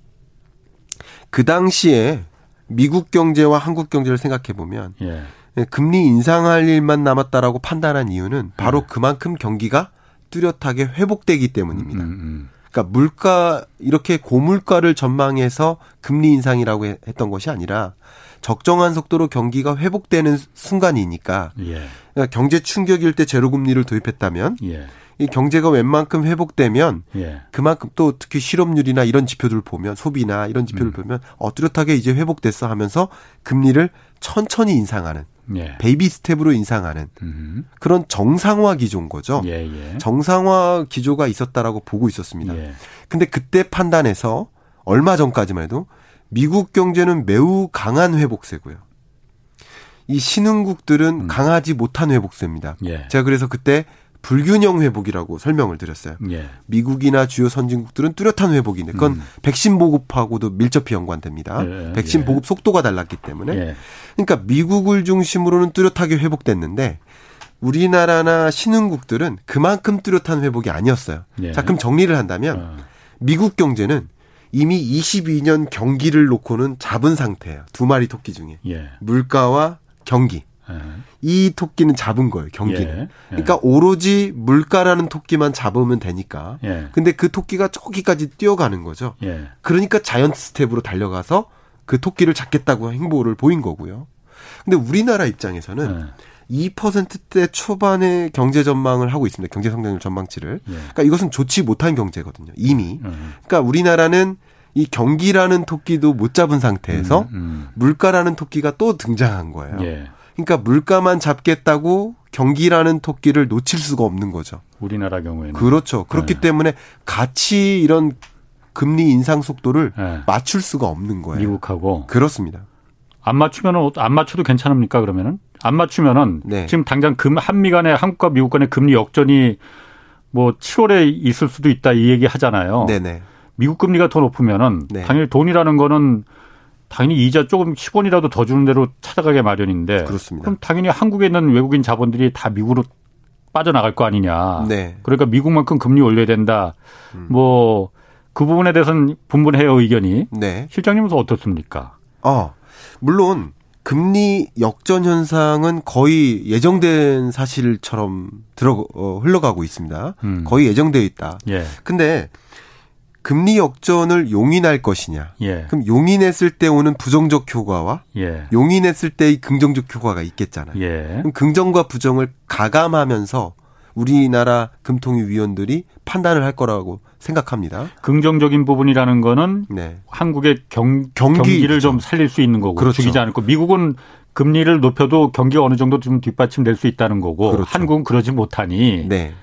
그 당시에 미국 경제와 한국 경제를 생각해 보면 예. 예. 금리 인상할 일만 남았다라고 판단한 이유는 바로 예. 그만큼 경기가 뚜렷하게 회복되기 때문입니다. 음, 음. 음. 그러니까 물가 이렇게 고물가를 전망해서 금리 인상이라고 했던 것이 아니라 적정한 속도로 경기가 회복되는 순간이니까 예. 그러니까 경제 충격일 때 제로 금리를 도입했다면 예. 이 경제가 웬만큼 회복되면 예. 그만큼 또 특히 실업률이나 이런 지표들 을 보면 소비나 이런 지표를 음. 보면 어 뚜렷하게 이제 회복됐어 하면서 금리를 천천히 인상하는 예. baby step으로 인상하는 음. 그런 정상화 기조인 거죠. 예, 예. 정상화 기조가 있었다라고 보고 있었습니다. 예. 근데 그때 판단해서 얼마 전까지만 해도 미국 경제는 매우 강한 회복세고요. 이 신흥국들은 음. 강하지 못한 회복세입니다. 예. 제가 그래서 그때 불균형 회복이라고 설명을 드렸어요. 예. 미국이나 주요 선진국들은 뚜렷한 회복인데 그건 음. 백신 보급하고도 밀접히 연관됩니다. 예. 백신 예. 보급 속도가 달랐기 때문에. 예. 그러니까 미국을 중심으로는 뚜렷하게 회복됐는데 우리나라나 신흥국들은 그만큼 뚜렷한 회복이 아니었어요. 예. 자, 그럼 정리를 한다면 어. 미국 경제는 이미 22년 경기를 놓고는 잡은 상태예요. 두 마리 토끼 중에. 예. 물가와 경기. 이 토끼는 잡은 거예요, 경기는. 예, 예. 그러니까 오로지 물가라는 토끼만 잡으면 되니까. 예. 근데 그 토끼가 저기까지 뛰어가는 거죠. 예. 그러니까 giant step으로 달려가서 그 토끼를 잡겠다고 행보를 보인 거고요. 근데 우리나라 입장에서는 2%대 예. 초반의 경제 전망을 하고 있습니다. 경제 성장률 전망치를. 예. 그러니까 이것은 좋지 못한 경제거든요. 이미. 그러니까 우리나라는 이 경기라는 토끼도 못 잡은 상태에서 음, 음. 물가라는 토끼가 또 등장한 거예요. 예. 그러니까 물가만 잡겠다고 경기라는 토끼를 놓칠 수가 없는 거죠. 우리나라 경우에는 그렇죠. 그렇기 네. 때문에 같이 이런 금리 인상 속도를 네. 맞출 수가 없는 거예요. 미국하고 그렇습니다. 안 맞추면은 안 맞춰도 괜찮습니까? 그러면은 안 맞추면은 네. 지금 당장 금 한미 간의 한국과 미국 간의 금리 역전이 뭐 7월에 있을 수도 있다 이 얘기 하잖아요. 네네. 미국 금리가 더 높으면은 네. 당연히 돈이라는 거는 당연히 이자 조금 10원이라도 더 주는 대로 찾아가게 마련인데 그렇습니다. 그럼 당연히 한국에 있는 외국인 자본들이 다 미국으로 빠져나갈 거 아니냐. 네. 그러니까 미국만큼 금리 올려야 된다. 음. 뭐그 부분에 대해서는 분분해요 의견이. 네. 실장님은 어떻습니까? 어, 물론 금리 역전 현상은 거의 예정된 사실처럼 들어 어, 흘러가고 있습니다. 음. 거의 예정되어 있다. 예. 근데 금리 역전을 용인할 것이냐. 예. 그럼 용인했을 때 오는 부정적 효과와 예. 용인했을 때의 긍정적 효과가 있겠잖아요. 예. 그럼 긍정과 부정을 가감하면서 우리나라 금통위 위원들이 판단을 할 거라고 생각합니다. 긍정적인 부분이라는 거는 네. 한국의 경, 경기, 경기를 그렇죠. 좀 살릴 수 있는 거고 그렇죠. 죽이지 않고 미국은 금리를 높여도 경기가 어느 정도 좀 뒷받침될 수 있다는 거고 그렇죠. 한국은 그러지 못하니 네.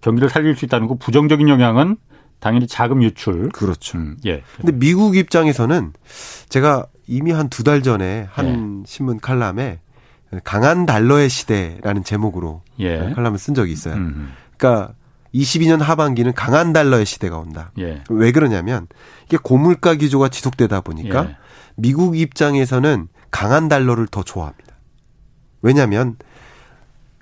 경기를 살릴 수 있다는 거 부정적인 영향은 당연히 자금 유출. 그렇죠. 음, 예. 근데 미국 입장에서는 제가 이미 한 두 달 전에 한 예. 신문 칼럼에 강한 달러의 시대라는 제목으로 예. 칼럼을 쓴 적이 있어요. 음. 그러니까 22년 하반기는 강한 달러의 시대가 온다. 예. 왜 그러냐면 이게 고물가 기조가 지속되다 보니까 예. 미국 입장에서는 강한 달러를 더 좋아합니다. 왜냐하면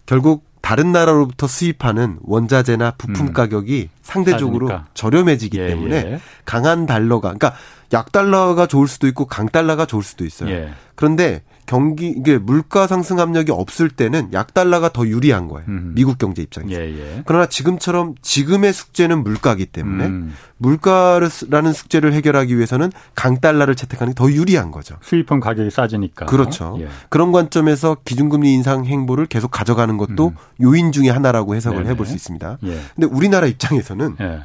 결국 다른 나라로부터 수입하는 원자재나 부품 음. 가격이 상대적으로 싸니까. 저렴해지기 예, 때문에 예. 강한 달러가 그러니까 약 달러가 좋을 수도 있고 강 달러가 좋을 수도 있어요. 예. 그런데 경기 이게 물가 상승 압력이 없을 때는 약 달러가 더 유리한 거예요. 음. 미국 경제 입장에서. 예, 예. 그러나 지금처럼 지금의 숙제는 물가기 때문에 음. 물가라는 숙제를 해결하기 위해서는 강 달러를 채택하는 게 더 유리한 거죠. 수입품 가격이 싸지니까. 그렇죠. 예. 그런 관점에서 기준금리 인상 행보를 계속 가져가는 것도 음. 요인 중의 하나라고 해석을 해볼 수 있습니다. 예. 근데 우리나라 입장에서는 예.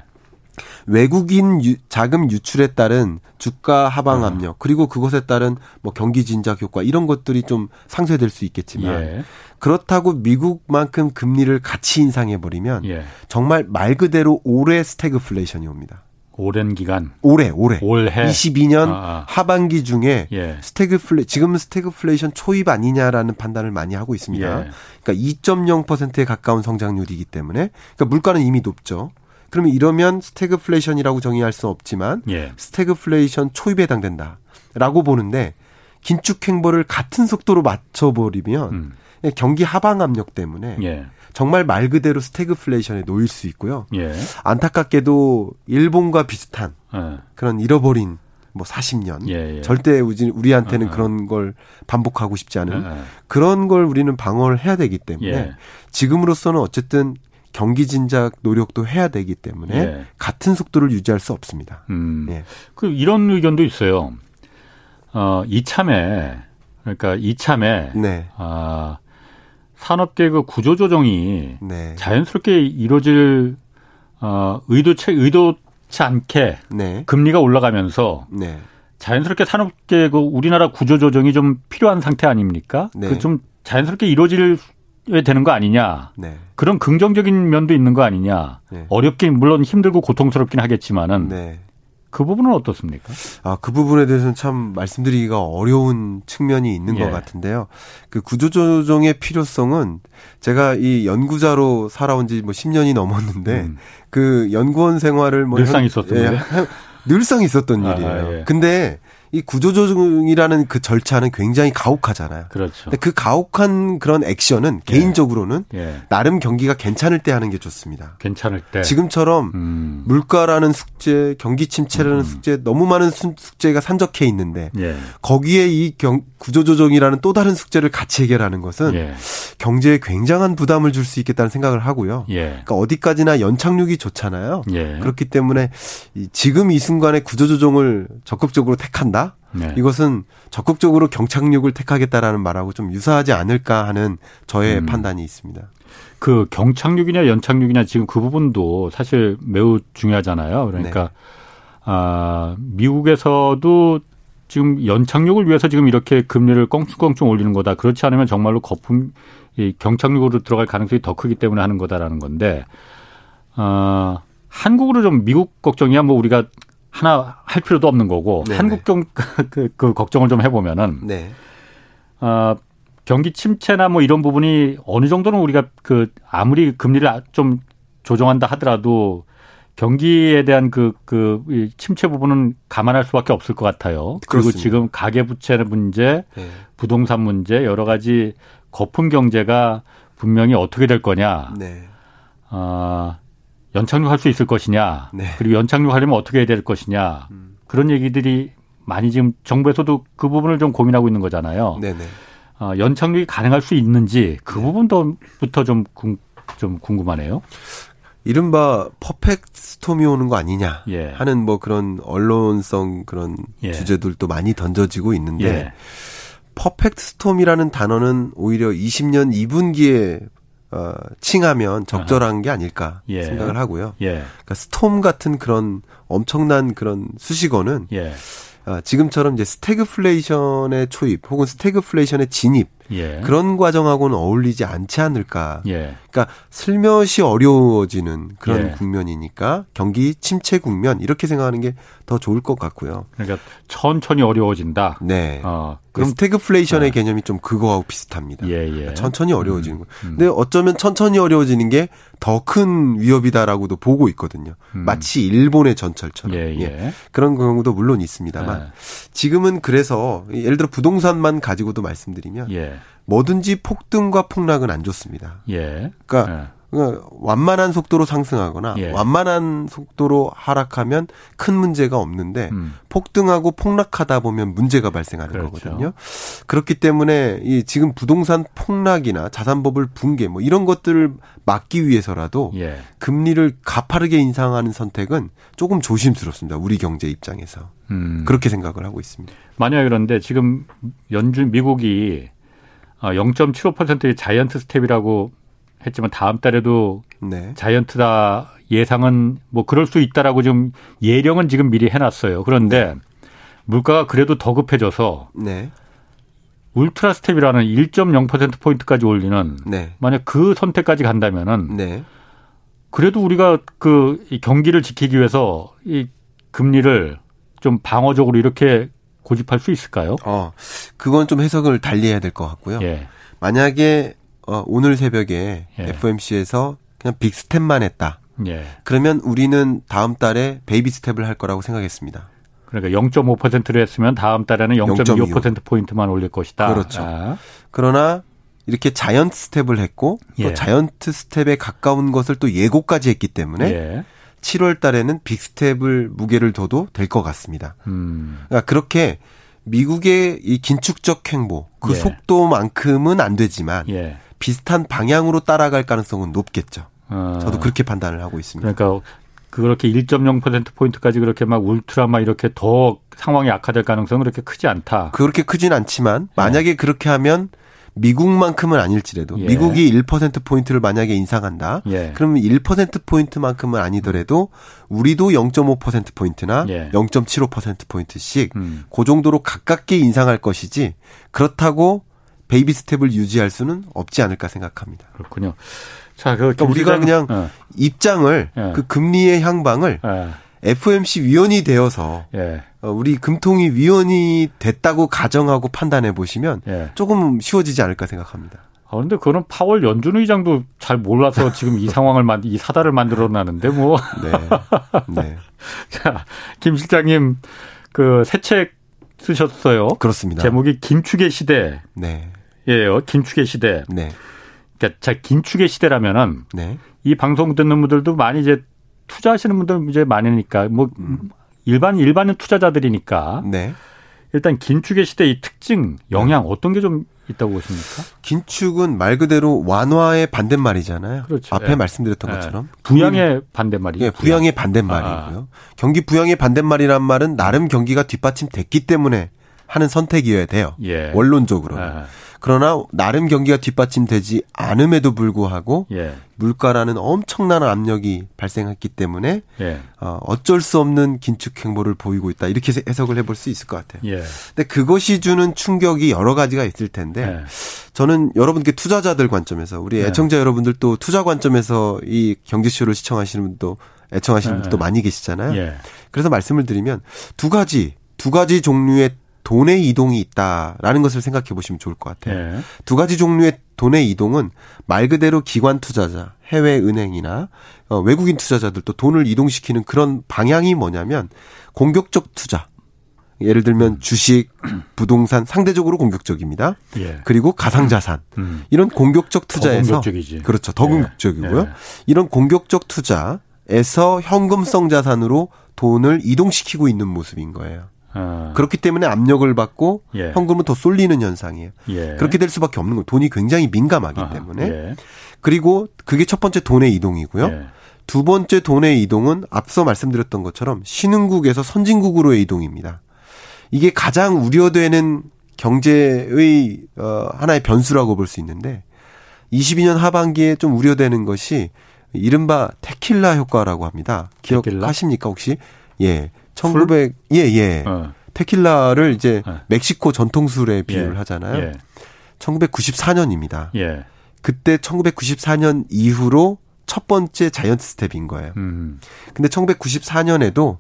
외국인 유, 자금 유출에 따른 주가 하방 아. 압력 그리고 그것에 따른 뭐 경기 진작 효과 이런 것들이 좀 상쇄될 수 있겠지만 예. 그렇다고 미국만큼 금리를 같이 인상해 버리면 예. 정말 말 그대로 올해 스태그플레이션이 옵니다. 오랜 기간. 올해, 올해. 올해. 22년 아, 아. 하반기 중에 예. 스태그플레 지금 스태그플레이션 초입 아니냐라는 판단을 많이 하고 있습니다. 예. 그러니까 2.0%에 가까운 성장률이기 때문에 그러니까 물가는 이미 높죠. 그러면 이러면 스태그플레이션이라고 정의할 수는 없지만 예. 스태그플레이션 초입에 해당된다라고 보는데 긴축 행보를 같은 속도로 맞춰버리면 음. 경기 하방 압력 때문에 예. 정말 말 그대로 스태그플레이션에 놓일 수 있고요. 예. 안타깝게도 일본과 비슷한 예. 그런 잃어버린 뭐 40년 예, 예. 절대 우리한테는 어, 어. 그런 걸 반복하고 싶지 않은 예, 예. 그런 걸 우리는 방어를 해야 되기 때문에 지금으로서는 어쨌든 경기 진작 노력도 해야 되기 때문에 예. 같은 속도를 유지할 수 없습니다. 음. 예. 그 이런 의견도 있어요. 어, 이참에 그러니까 이참에 네. 아 산업계 그 구조 조정이 네. 자연스럽게 이루어질 어 의도치 의도치 않게 네. 금리가 올라가면서 네. 자연스럽게 산업계 그 우리나라 구조 조정이 좀 필요한 상태 아닙니까? 네. 그좀 자연스럽게 이루어질 되는 거 아니냐. 네. 그런 긍정적인 면도 있는 거 아니냐. 네. 어렵긴 물론 힘들고 고통스럽긴 하겠지만은 네. 그 부분은 어떻습니까? 아, 그 부분에 대해서는 참 말씀드리기가 어려운 측면이 있는 예. 것 같은데요. 그 구조조정의 필요성은 제가 이 연구자로 살아온 지 뭐 10년이 넘었는데 음. 그 연구원 생활을 뭐 늘상 있었던 예, 늘상 있었던 아, 일이에요. 예. 근데 이 구조조정이라는 그 절차는 굉장히 가혹하잖아요. 그렇죠. 근데 그 가혹한 그런 액션은 예. 개인적으로는 예. 나름 경기가 괜찮을 때 하는 게 좋습니다. 괜찮을 때. 지금처럼 음. 물가라는 숙제, 경기 침체라는 음. 숙제, 너무 많은 숙제가 산적해 있는데 예. 거기에 이 경, 구조조정이라는 또 다른 숙제를 같이 해결하는 것은 예. 경제에 굉장한 부담을 줄 수 있겠다는 생각을 하고요. 예. 그러니까 어디까지나 연착륙이 좋잖아요. 예. 그렇기 때문에 지금 이 순간에 구조조정을 적극적으로 택한다. 네. 이것은 적극적으로 경착륙을 택하겠다라는 말하고 좀 유사하지 않을까 하는 저의 음. 판단이 있습니다. 그 경착륙이냐 연착륙이냐 지금 그 부분도 사실 매우 중요하잖아요. 그러니까 네. 아 미국에서도 지금 연착륙을 위해서 지금 이렇게 금리를 껑충껑충 올리는 거다. 그렇지 않으면 정말로 거품 이 경착륙으로 들어갈 가능성이 더 크기 때문에 하는 거다라는 건데 아 한국으로 좀 미국 걱정이야 뭐 우리가 하나 할 필요도 없는 거고 네네. 한국 경, 그, 그 걱정을 좀 해보면은 네. 어, 경기 침체나 뭐 이런 부분이 어느 정도는 우리가 그 아무리 금리를 좀 조정한다 하더라도 경기에 대한 그, 그, 침체 부분은 감안할 수밖에 없을 것 같아요. 그리고 그렇습니다. 지금 가계부채 문제, 네. 부동산 문제, 여러 가지 거품 경제가 분명히 어떻게 될 거냐. 네. 어, 연착륙할 수 있을 것이냐, 네. 그리고 연착륙하려면 어떻게 해야 될 것이냐 음. 그런 얘기들이 많이 지금 정부에서도 그 부분을 좀 고민하고 있는 거잖아요. 네네. 어, 연착륙이 가능할 수 있는지 그 네. 부분부터 좀, 좀 궁금하네요. 이른바 퍼펙트 스톰이 오는 거 아니냐 예. 하는 뭐 그런 언론성 그런 예. 주제들도 많이 던져지고 있는데 예. perfect storm이라는 단어는 오히려 20년 2분기에 어, 칭하면 적절한 아하. 게 아닐까 예. 생각을 하고요. 예. 그러니까 storm 같은 그런 엄청난 그런 수식어는 예. 어, 지금처럼 이제 스태그플레이션의 초입 혹은 스태그플레이션의 진입 예. 그런 과정하고는 어울리지 않지 않을까. 예. 그러니까 슬며시 어려워지는 그런 예. 국면이니까 경기 침체 국면 이렇게 생각하는 게 더 좋을 것 같고요. 그러니까 천천히 어려워진다. 네. 어, 그럼 스태그플레이션의 네. 개념이 좀 그거하고 비슷합니다. 예, 예. 그러니까 천천히 어려워지는 음, 거. 음. 근데 어쩌면 천천히 어려워지는 게 더 큰 위협이다라고도 보고 있거든요. 음. 마치 일본의 전철처럼. 예, 예. 예. 그런 경우도 물론 있습니다만 네. 지금은 그래서 예를 들어 부동산만 가지고도 말씀드리면 예. 뭐든지 폭등과 폭락은 안 좋습니다. 예. 그러니까 예. 그러니까 완만한 속도로 상승하거나 예. 완만한 속도로 하락하면 큰 문제가 없는데 음. 폭등하고 폭락하다 보면 문제가 발생하는 그렇죠. 거거든요. 그렇기 때문에 이 지금 부동산 폭락이나 자산 버블 붕괴 뭐 이런 것들을 막기 위해서라도 예. 금리를 가파르게 인상하는 선택은 조금 조심스럽습니다. 우리 경제 입장에서. 음. 그렇게 생각을 하고 있습니다. 만약 그런데 지금 연준 미국이 0.75%의 아, giant step이라고 했지만 다음 달에도 네. giant다 예상은 뭐 그럴 수 있다라고 좀 예령은 지금 미리 해놨어요. 그런데 네. 물가가 그래도 더 급해져서 네. ultra step이라는 1.0% 포인트까지 올리는 네. 만약 그 선택까지 간다면은 네. 그래도 우리가 그 경기를 지키기 위해서 이 금리를 좀 방어적으로 이렇게 고집할 수 있을까요? 어, 그건 좀 해석을 달리해야 될 것 같고요. 예. 만약에 어, 오늘 새벽에 예. FOMC에서 그냥 big step만 했다. 예. 그러면 우리는 다음 달에 baby step을 할 거라고 생각했습니다. 그러니까 0.5%를 했으면 다음 달에는 0.25% 포인트만 올릴 것이다. 그렇죠. 아. 그러나 이렇게 giant step을 했고 또 예. giant step에 가까운 것을 또 예고까지 했기 때문에 예. 7월 달에는 big step을 무게를 둬도 될 것 같습니다. 음. 그러니까 그렇게 미국의 이 긴축적 행보 그 예. 속도만큼은 안 되지만 예. 비슷한 방향으로 따라갈 가능성은 높겠죠. 어. 저도 그렇게 판단을 하고 있습니다. 그러니까 그렇게 1.0%포인트까지 그렇게 막 울트라 막 이렇게 더 상황이 악화될 가능성은 그렇게 크지 않다. 그렇게 크진 않지만 만약에 네. 그렇게 하면 미국만큼은 아닐지라도 예. 미국이 1%포인트를 만약에 인상한다. 예. 그러면 1%포인트만큼은 아니더라도 우리도 0.5%포인트나 예. 0.75%포인트씩 음. 그 정도로 가깝게 인상할 것이지 그렇다고 baby step을 유지할 수는 없지 않을까 생각합니다. 그렇군요. 자, 그 그러니까 우리가 그냥 어. 입장을 예. 그 금리의 향방을 예. FOMC 위원이 되어서 예. 어, 우리 금통위 위원이 됐다고 가정하고 판단해 보시면 예. 조금 쉬워지지 않을까 생각합니다. 아, 근데 그런 파월 연준 의장도 잘 몰라서 지금 이 상황을 만, 이 사달을 만들어 놨는데 뭐. 네. 네. 자, 김 실장님, 그 새 책 쓰셨어요. 그렇습니다. 제목이 김축의 시대. 네. 예요. 김축의 시대. 네. 그러니까 자, 김축의 시대라면은. 네. 이 방송 듣는 분들도 많이 이제 투자하시는 분들 이제 많으니까 뭐 음. 일반 일반은 투자자들이니까 네. 일단 긴축의 시대의 특징 영향 네. 어떤 게 좀 있다고 보십니까? 긴축은 말 그대로 완화의 반대말이잖아요. 그렇죠. 앞에 예. 말씀드렸던 예. 것처럼 부양의 반대말이죠. 예, 부양의 반대말이고요. 아. 경기 부양의 반대말이란 말은 나름 경기가 뒷받침됐기 때문에 하는 선택이어야 돼요. 예. 원론적으로. 아. 그러나 나름 경기가 뒷받침되지 않음에도 불구하고 예. 물가라는 엄청난 압력이 발생했기 때문에 예. 어, 어쩔 수 없는 긴축 행보를 보이고 있다 이렇게 해석을 해볼 수 있을 것 같아요. 예. 근데 그것이 주는 충격이 여러 가지가 있을 텐데 예. 저는 여러분께 투자자들 관점에서 우리 예. 애청자 여러분들 또 투자 관점에서 이 경제쇼를 시청하시는 분도 애청하시는 분들도 예. 많이 계시잖아요. 그래서 말씀을 드리면 두 가지 두 가지 종류의 돈의 이동이 있다라는 것을 생각해 보시면 좋을 것 같아요. 네. 두 가지 종류의 돈의 이동은 말 그대로 기관 투자자, 해외 은행이나 어, 외국인 투자자들도 돈을 이동시키는 그런 방향이 뭐냐면 공격적 투자. 예를 들면 음. 주식, 부동산 상대적으로 공격적입니다. 예. 그리고 가상자산 음. 이런 공격적 투자에서 그렇죠 더 예. 공격적이고요. 예. 이런 공격적 투자에서 현금성 자산으로 돈을 이동시키고 있는 모습인 거예요. 아. 그렇기 때문에 압력을 받고 예. 현금은 더 쏠리는 현상이에요. 예. 그렇게 될 수밖에 없는 거예요. 돈이 굉장히 민감하기 아하. 때문에. 예. 그리고 그게 첫 번째 돈의 이동이고요. 예. 두 번째 돈의 이동은 앞서 말씀드렸던 것처럼 신흥국에서 선진국으로의 이동입니다. 이게 가장 우려되는 경제의 어 하나의 변수라고 볼 수 있는데 22년 하반기에 좀 우려되는 것이 이른바 테킬라 효과라고 합니다. 기억하십니까 혹시? 예. 1900 예, 예. 어. 테킬라를 이제 어. 멕시코 전통술에 비유를 예. 하잖아요. 예. 1994년입니다. 예. 그때 1994년 이후로 첫 번째 giant step인 거예요. 음. 근데 1994년에도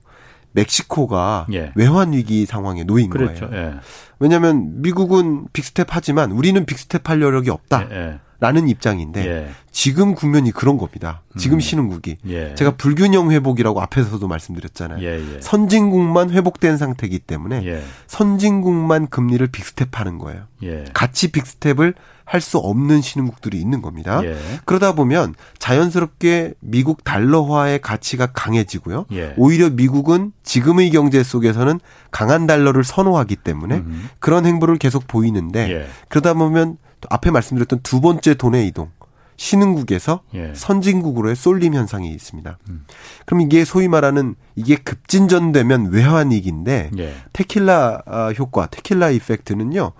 멕시코가 예. 외환 위기 상황에 놓인 그렇죠. 거예요. 예. 왜냐하면 미국은 big step 하지만 우리는 big step 할 여력이 없다. 예. 예. 라는 입장인데 예. 지금 국면이 그런 겁니다. 지금 음. 신흥국이 예. 제가 불균형 회복이라고 앞에서도 말씀드렸잖아요. 선진국만 회복된 상태이기 때문에 예. 선진국만 금리를 big step하는 거예요. 예. 같이 big step을 할 수 없는 신흥국들이 있는 겁니다. 그러다 보면 자연스럽게 미국 달러화의 가치가 강해지고요. 오히려 미국은 지금의 경제 속에서는 강한 달러를 선호하기 때문에 음. 그런 행보를 계속 보이는데 그러다 보면 앞에 말씀드렸던 두 번째 돈의 이동. 신흥국에서 예. 선진국으로의 쏠림 현상이 있습니다. 음. 그럼 이게 소위 말하는 이게 급진전되면 외환위기인데 예. 테킬라 아, 효과, 테킬라 이펙트는요.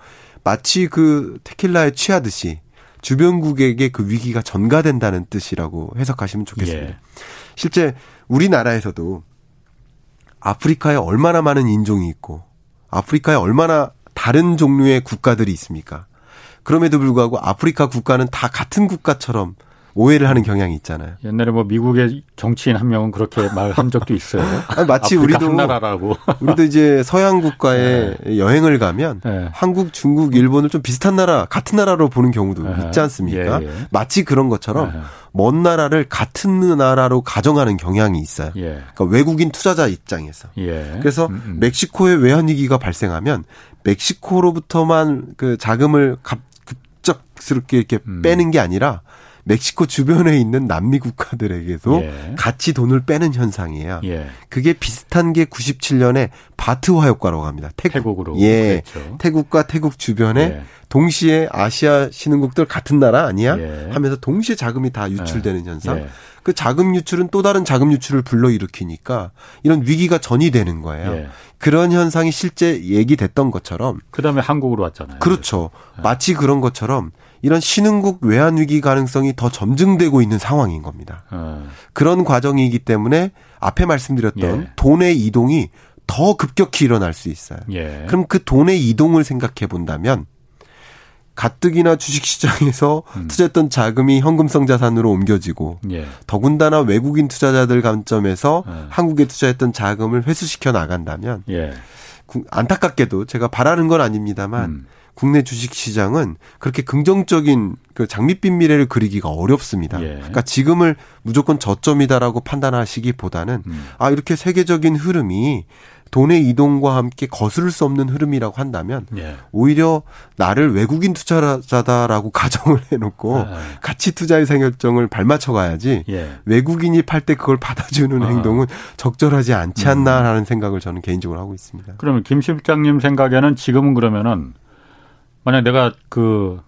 마치 그 테킬라에 취하듯이 주변국에게 그 위기가 전가된다는 뜻이라고 해석하시면 좋겠습니다. 예. 실제 우리나라에서도 아프리카에 얼마나 많은 인종이 있고 아프리카에 얼마나 다른 종류의 국가들이 있습니까? 그럼에도 불구하고 아프리카 국가는 다 같은 국가처럼 오해를 하는 경향이 있잖아요. 옛날에 뭐 미국의 정치인 한 명은 그렇게 말한 적도 있어요. 아니, 마치 우리도 나라라고. 우리도 이제 서양 국가에 네. 여행을 가면 네. 한국, 중국, 일본을 좀 비슷한 나라, 같은 나라로 보는 경우도 네. 있지 않습니까? 예, 예. 마치 그런 것처럼 네. 먼 나라를 같은 나라로 가정하는 경향이 있어요. 예. 그러니까 외국인 투자자 입장에서. 예. 그래서 음, 음. 멕시코에 외환 위기가 발생하면 멕시코로부터만 그 자금을 갑, 급작스럽게 이렇게 음. 빼는 게 아니라 멕시코 주변에 있는 남미 국가들에게도 예. 같이 돈을 빼는 현상이에요. 예. 그게 비슷한 게 97년에 바트화 효과라고 합니다. 태국. 으로 예. 그랬죠. 태국과 태국 주변에 예. 동시에 아시아 신흥국들 같은 나라 아니야? 예. 하면서 동시에 자금이 다 유출되는 예. 현상. 그 자금 유출은 또 다른 자금 유출을 불러일으키니까 이런 위기가 전이되는 거예요. 예. 그런 현상이 실제 얘기됐던 것처럼 그다음에 한국으로 왔잖아요. 그렇죠. 예. 마치 그런 것처럼 이런 신흥국 외환 위기 가능성이 더 점증되고 있는 상황인 겁니다. 예. 그런 과정이기 때문에 앞에 말씀드렸던 예. 돈의 이동이 더 급격히 일어날 수 있어요. 예. 그럼 그 돈의 이동을 생각해 본다면 가뜩이나 주식시장에서 음. 투자했던 자금이 현금성 자산으로 옮겨지고 예. 더군다나 외국인 투자자들 관점에서 예. 한국에 투자했던 자금을 회수시켜 나간다면 예. 안타깝게도 제가 바라는 건 아닙니다만 음. 국내 주식 시장은 그렇게 긍정적인 그 장밋빛 미래를 그리기가 어렵습니다. 예. 그러니까 지금을 무조건 저점이다라고 판단하시기보다는 음. 아 이렇게 세계적인 흐름이 돈의 이동과 함께 거스를 수 없는 흐름이라고 한다면 예. 오히려 나를 외국인 투자자다라고 가정을 해놓고 아. 가치 투자 의사결정을 발맞춰 가야지 예. 외국인이 팔 때 그걸 받아주는 아. 행동은 적절하지 않지 않나라는 음. 생각을 저는 개인적으로 하고 있습니다. 그러면 김 실장님 생각에는 지금은 그러면은 만약 내가 그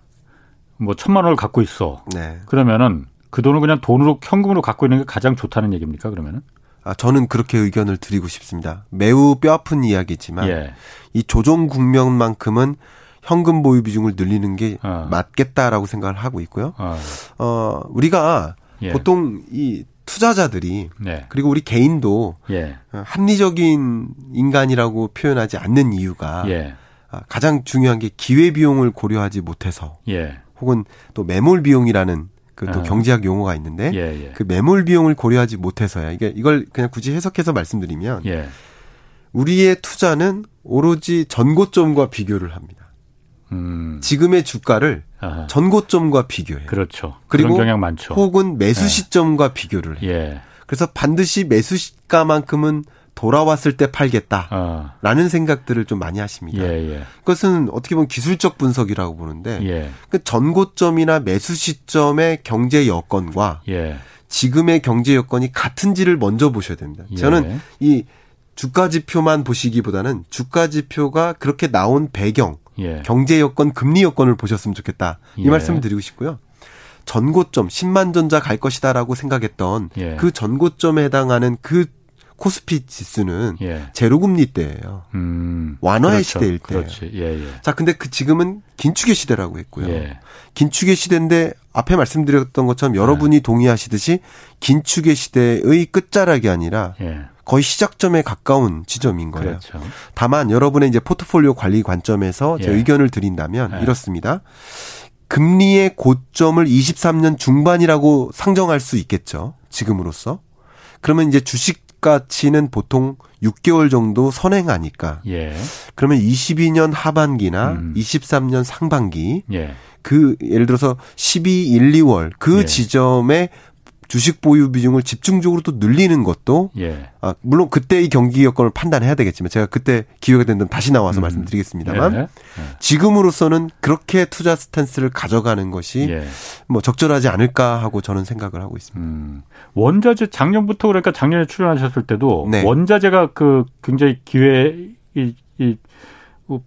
뭐 천만 원을 갖고 있어. 네. 그러면은 그 돈을 그냥 돈으로 현금으로 갖고 있는 게 가장 좋다는 얘기입니까? 그러면은? 아, 저는 그렇게 의견을 드리고 싶습니다. 매우 뼈아픈 이야기지만 예. 이 조정 국면만큼은 현금 보유 비중을 늘리는 게 어. 맞겠다라고 생각을 하고 있고요. 어, 어 우리가 예. 보통 이 투자자들이 네. 그리고 우리 개인도 예. 합리적인 인간이라고 표현하지 않는 이유가 예. 아, 가장 중요한 게 기회 비용을 고려하지 못해서 예. 혹은 또 매몰 비용이라는 그또 아. 경제학 용어가 있는데 예, 예. 그 매몰 비용을 고려하지 못해서야 이게 이걸 그냥 굳이 해석해서 말씀드리면 예. 우리의 투자는 오로지 전고점과 비교를 합니다. 음. 지금의 주가를 아하. 전고점과 비교해요. 그렇죠. 그리고. 혹은 매수 예. 시점과 비교를 해요. 예. 그래서 반드시 매수 시가만큼은 돌아왔을 때 팔겠다라는 어. 생각들을 좀 많이 하십니다. 예, 예. 그것은 어떻게 보면 기술적 분석이라고 보는데 예. 그 전고점이나 매수 시점의 경제 여건과 예. 지금의 경제 여건이 같은지를 먼저 보셔야 됩니다. 예. 저는 이 주가 지표만 보시기보다는 주가 지표가 그렇게 나온 배경, 예. 경제 여건, 금리 여건을 보셨으면 좋겠다. 이 말씀을 드리고 싶고요. 전고점 10만 전자 갈 것이다라고 생각했던 그 전고점에 해당하는 그 코스피 지수는 예. 제로 금리 때예요. 음, 완화의 그렇죠. 시대일 때. 예, 예. 자, 근데 그 지금은 긴축의 시대라고 했고요. 예. 긴축의 시대인데 앞에 말씀드렸던 것처럼 여러분이 예. 동의하시듯이 긴축의 시대의 끝자락이 아니라 예. 거의 시작점에 가까운 지점인 거예요. 그렇죠. 다만 여러분의 이제 포트폴리오 관리 관점에서 제 의견을 드린다면 이렇습니다. 금리의 고점을 23년 중반이라고 상정할 수 있겠죠. 지금으로서. 그러면 이제 주식 가치는 보통 6개월 정도 선행하니까. 예. 그러면 22년 하반기나 음. 23년 상반기 예. 그 예를 들어서 12, 1, 2월 그 예. 지점에 주식 보유 비중을 집중적으로 또 늘리는 것도 예. 아, 물론 그때의 경기 여건을 판단해야 되겠지만 제가 그때 기회가 된다면 다시 나와서 음. 말씀드리겠습니다만 예. 예. 지금으로서는 그렇게 투자 스탠스를 가져가는 것이 예. 뭐 적절하지 않을까 하고 저는 생각을 하고 있습니다. 음. 원자재 작년부터 그러니까 작년에 출연하셨을 때도 네. 원자재가 그 굉장히 기회 이, 이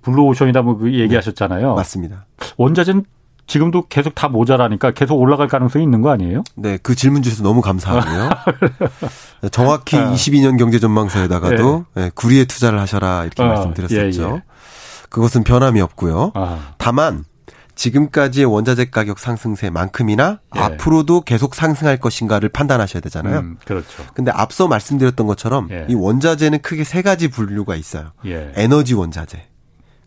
블루오션이다 뭐 그 얘기하셨잖아요. 네. 맞습니다. 원자재는 지금도 계속 다 모자라니까 계속 올라갈 가능성이 있는 거 아니에요? 네, 그 질문 주셔서 너무 감사하고요. 정확히 아. 22년 경제 전망서에다가도 네. 네, 구리에 투자를 하셔라 이렇게 아, 말씀드렸었죠. 예, 예. 그것은 변함이 없고요. 아. 다만 지금까지의 원자재 가격 상승세만큼이나 예. 앞으로도 계속 상승할 것인가를 판단하셔야 되잖아요. 음, 그렇죠. 근데 앞서 말씀드렸던 것처럼 예. 이 원자재는 크게 세 가지 분류가 있어요. 예. 에너지 원자재,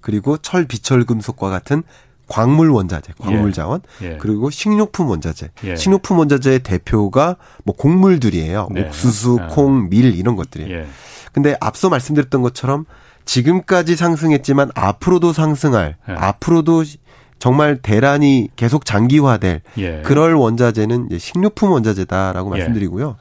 그리고 철, 비철, 금속과 같은 광물 원자재, 광물 예. 자원, 예. 그리고 식료품 원자재. 예. 식료품 원자재의 대표가 뭐 곡물들이에요. 네. 옥수수, 아. 콩, 밀 이런 것들이에요. 예. 근데 앞서 말씀드렸던 것처럼 지금까지 상승했지만 앞으로도 상승할, 예. 앞으로도 정말 대란이 계속 장기화될 예. 그럴 원자재는 식료품 원자재다라고 말씀드리고요.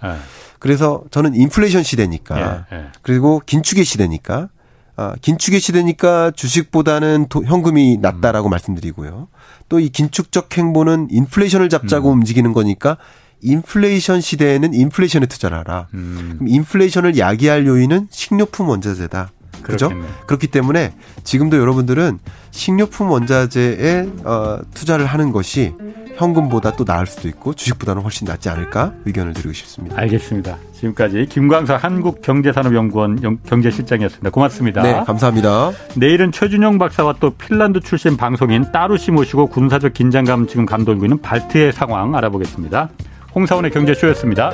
그래서 저는 인플레이션 시대니까 그리고 긴축의 시대니까 아, 긴축의 시대니까 주식보다는 도, 현금이 낫다라고 음. 말씀드리고요. 또 이 긴축적 행보는 인플레이션을 잡자고 음. 움직이는 거니까 인플레이션 시대에는 인플레이션에 투자를 하라. 음. 그럼 인플레이션을 야기할 요인은 식료품 원자재다. 그죠? 그렇기 때문에 지금도 여러분들은 식료품 원자재에 어, 투자를 하는 것이 현금보다 또 나을 수도 있고 주식보다는 훨씬 낫지 않을까 의견을 드리고 싶습니다. 알겠습니다. 지금까지 김광석 한국경제산업연구원 경제실장이었습니다. 고맙습니다. 네, 감사합니다. 내일은 최준영 박사와 또 핀란드 출신 방송인 따루시 모시고 군사적 긴장감 지금 감돌고 있는 발트의 상황 알아보겠습니다. 홍사원의 경제쇼였습니다.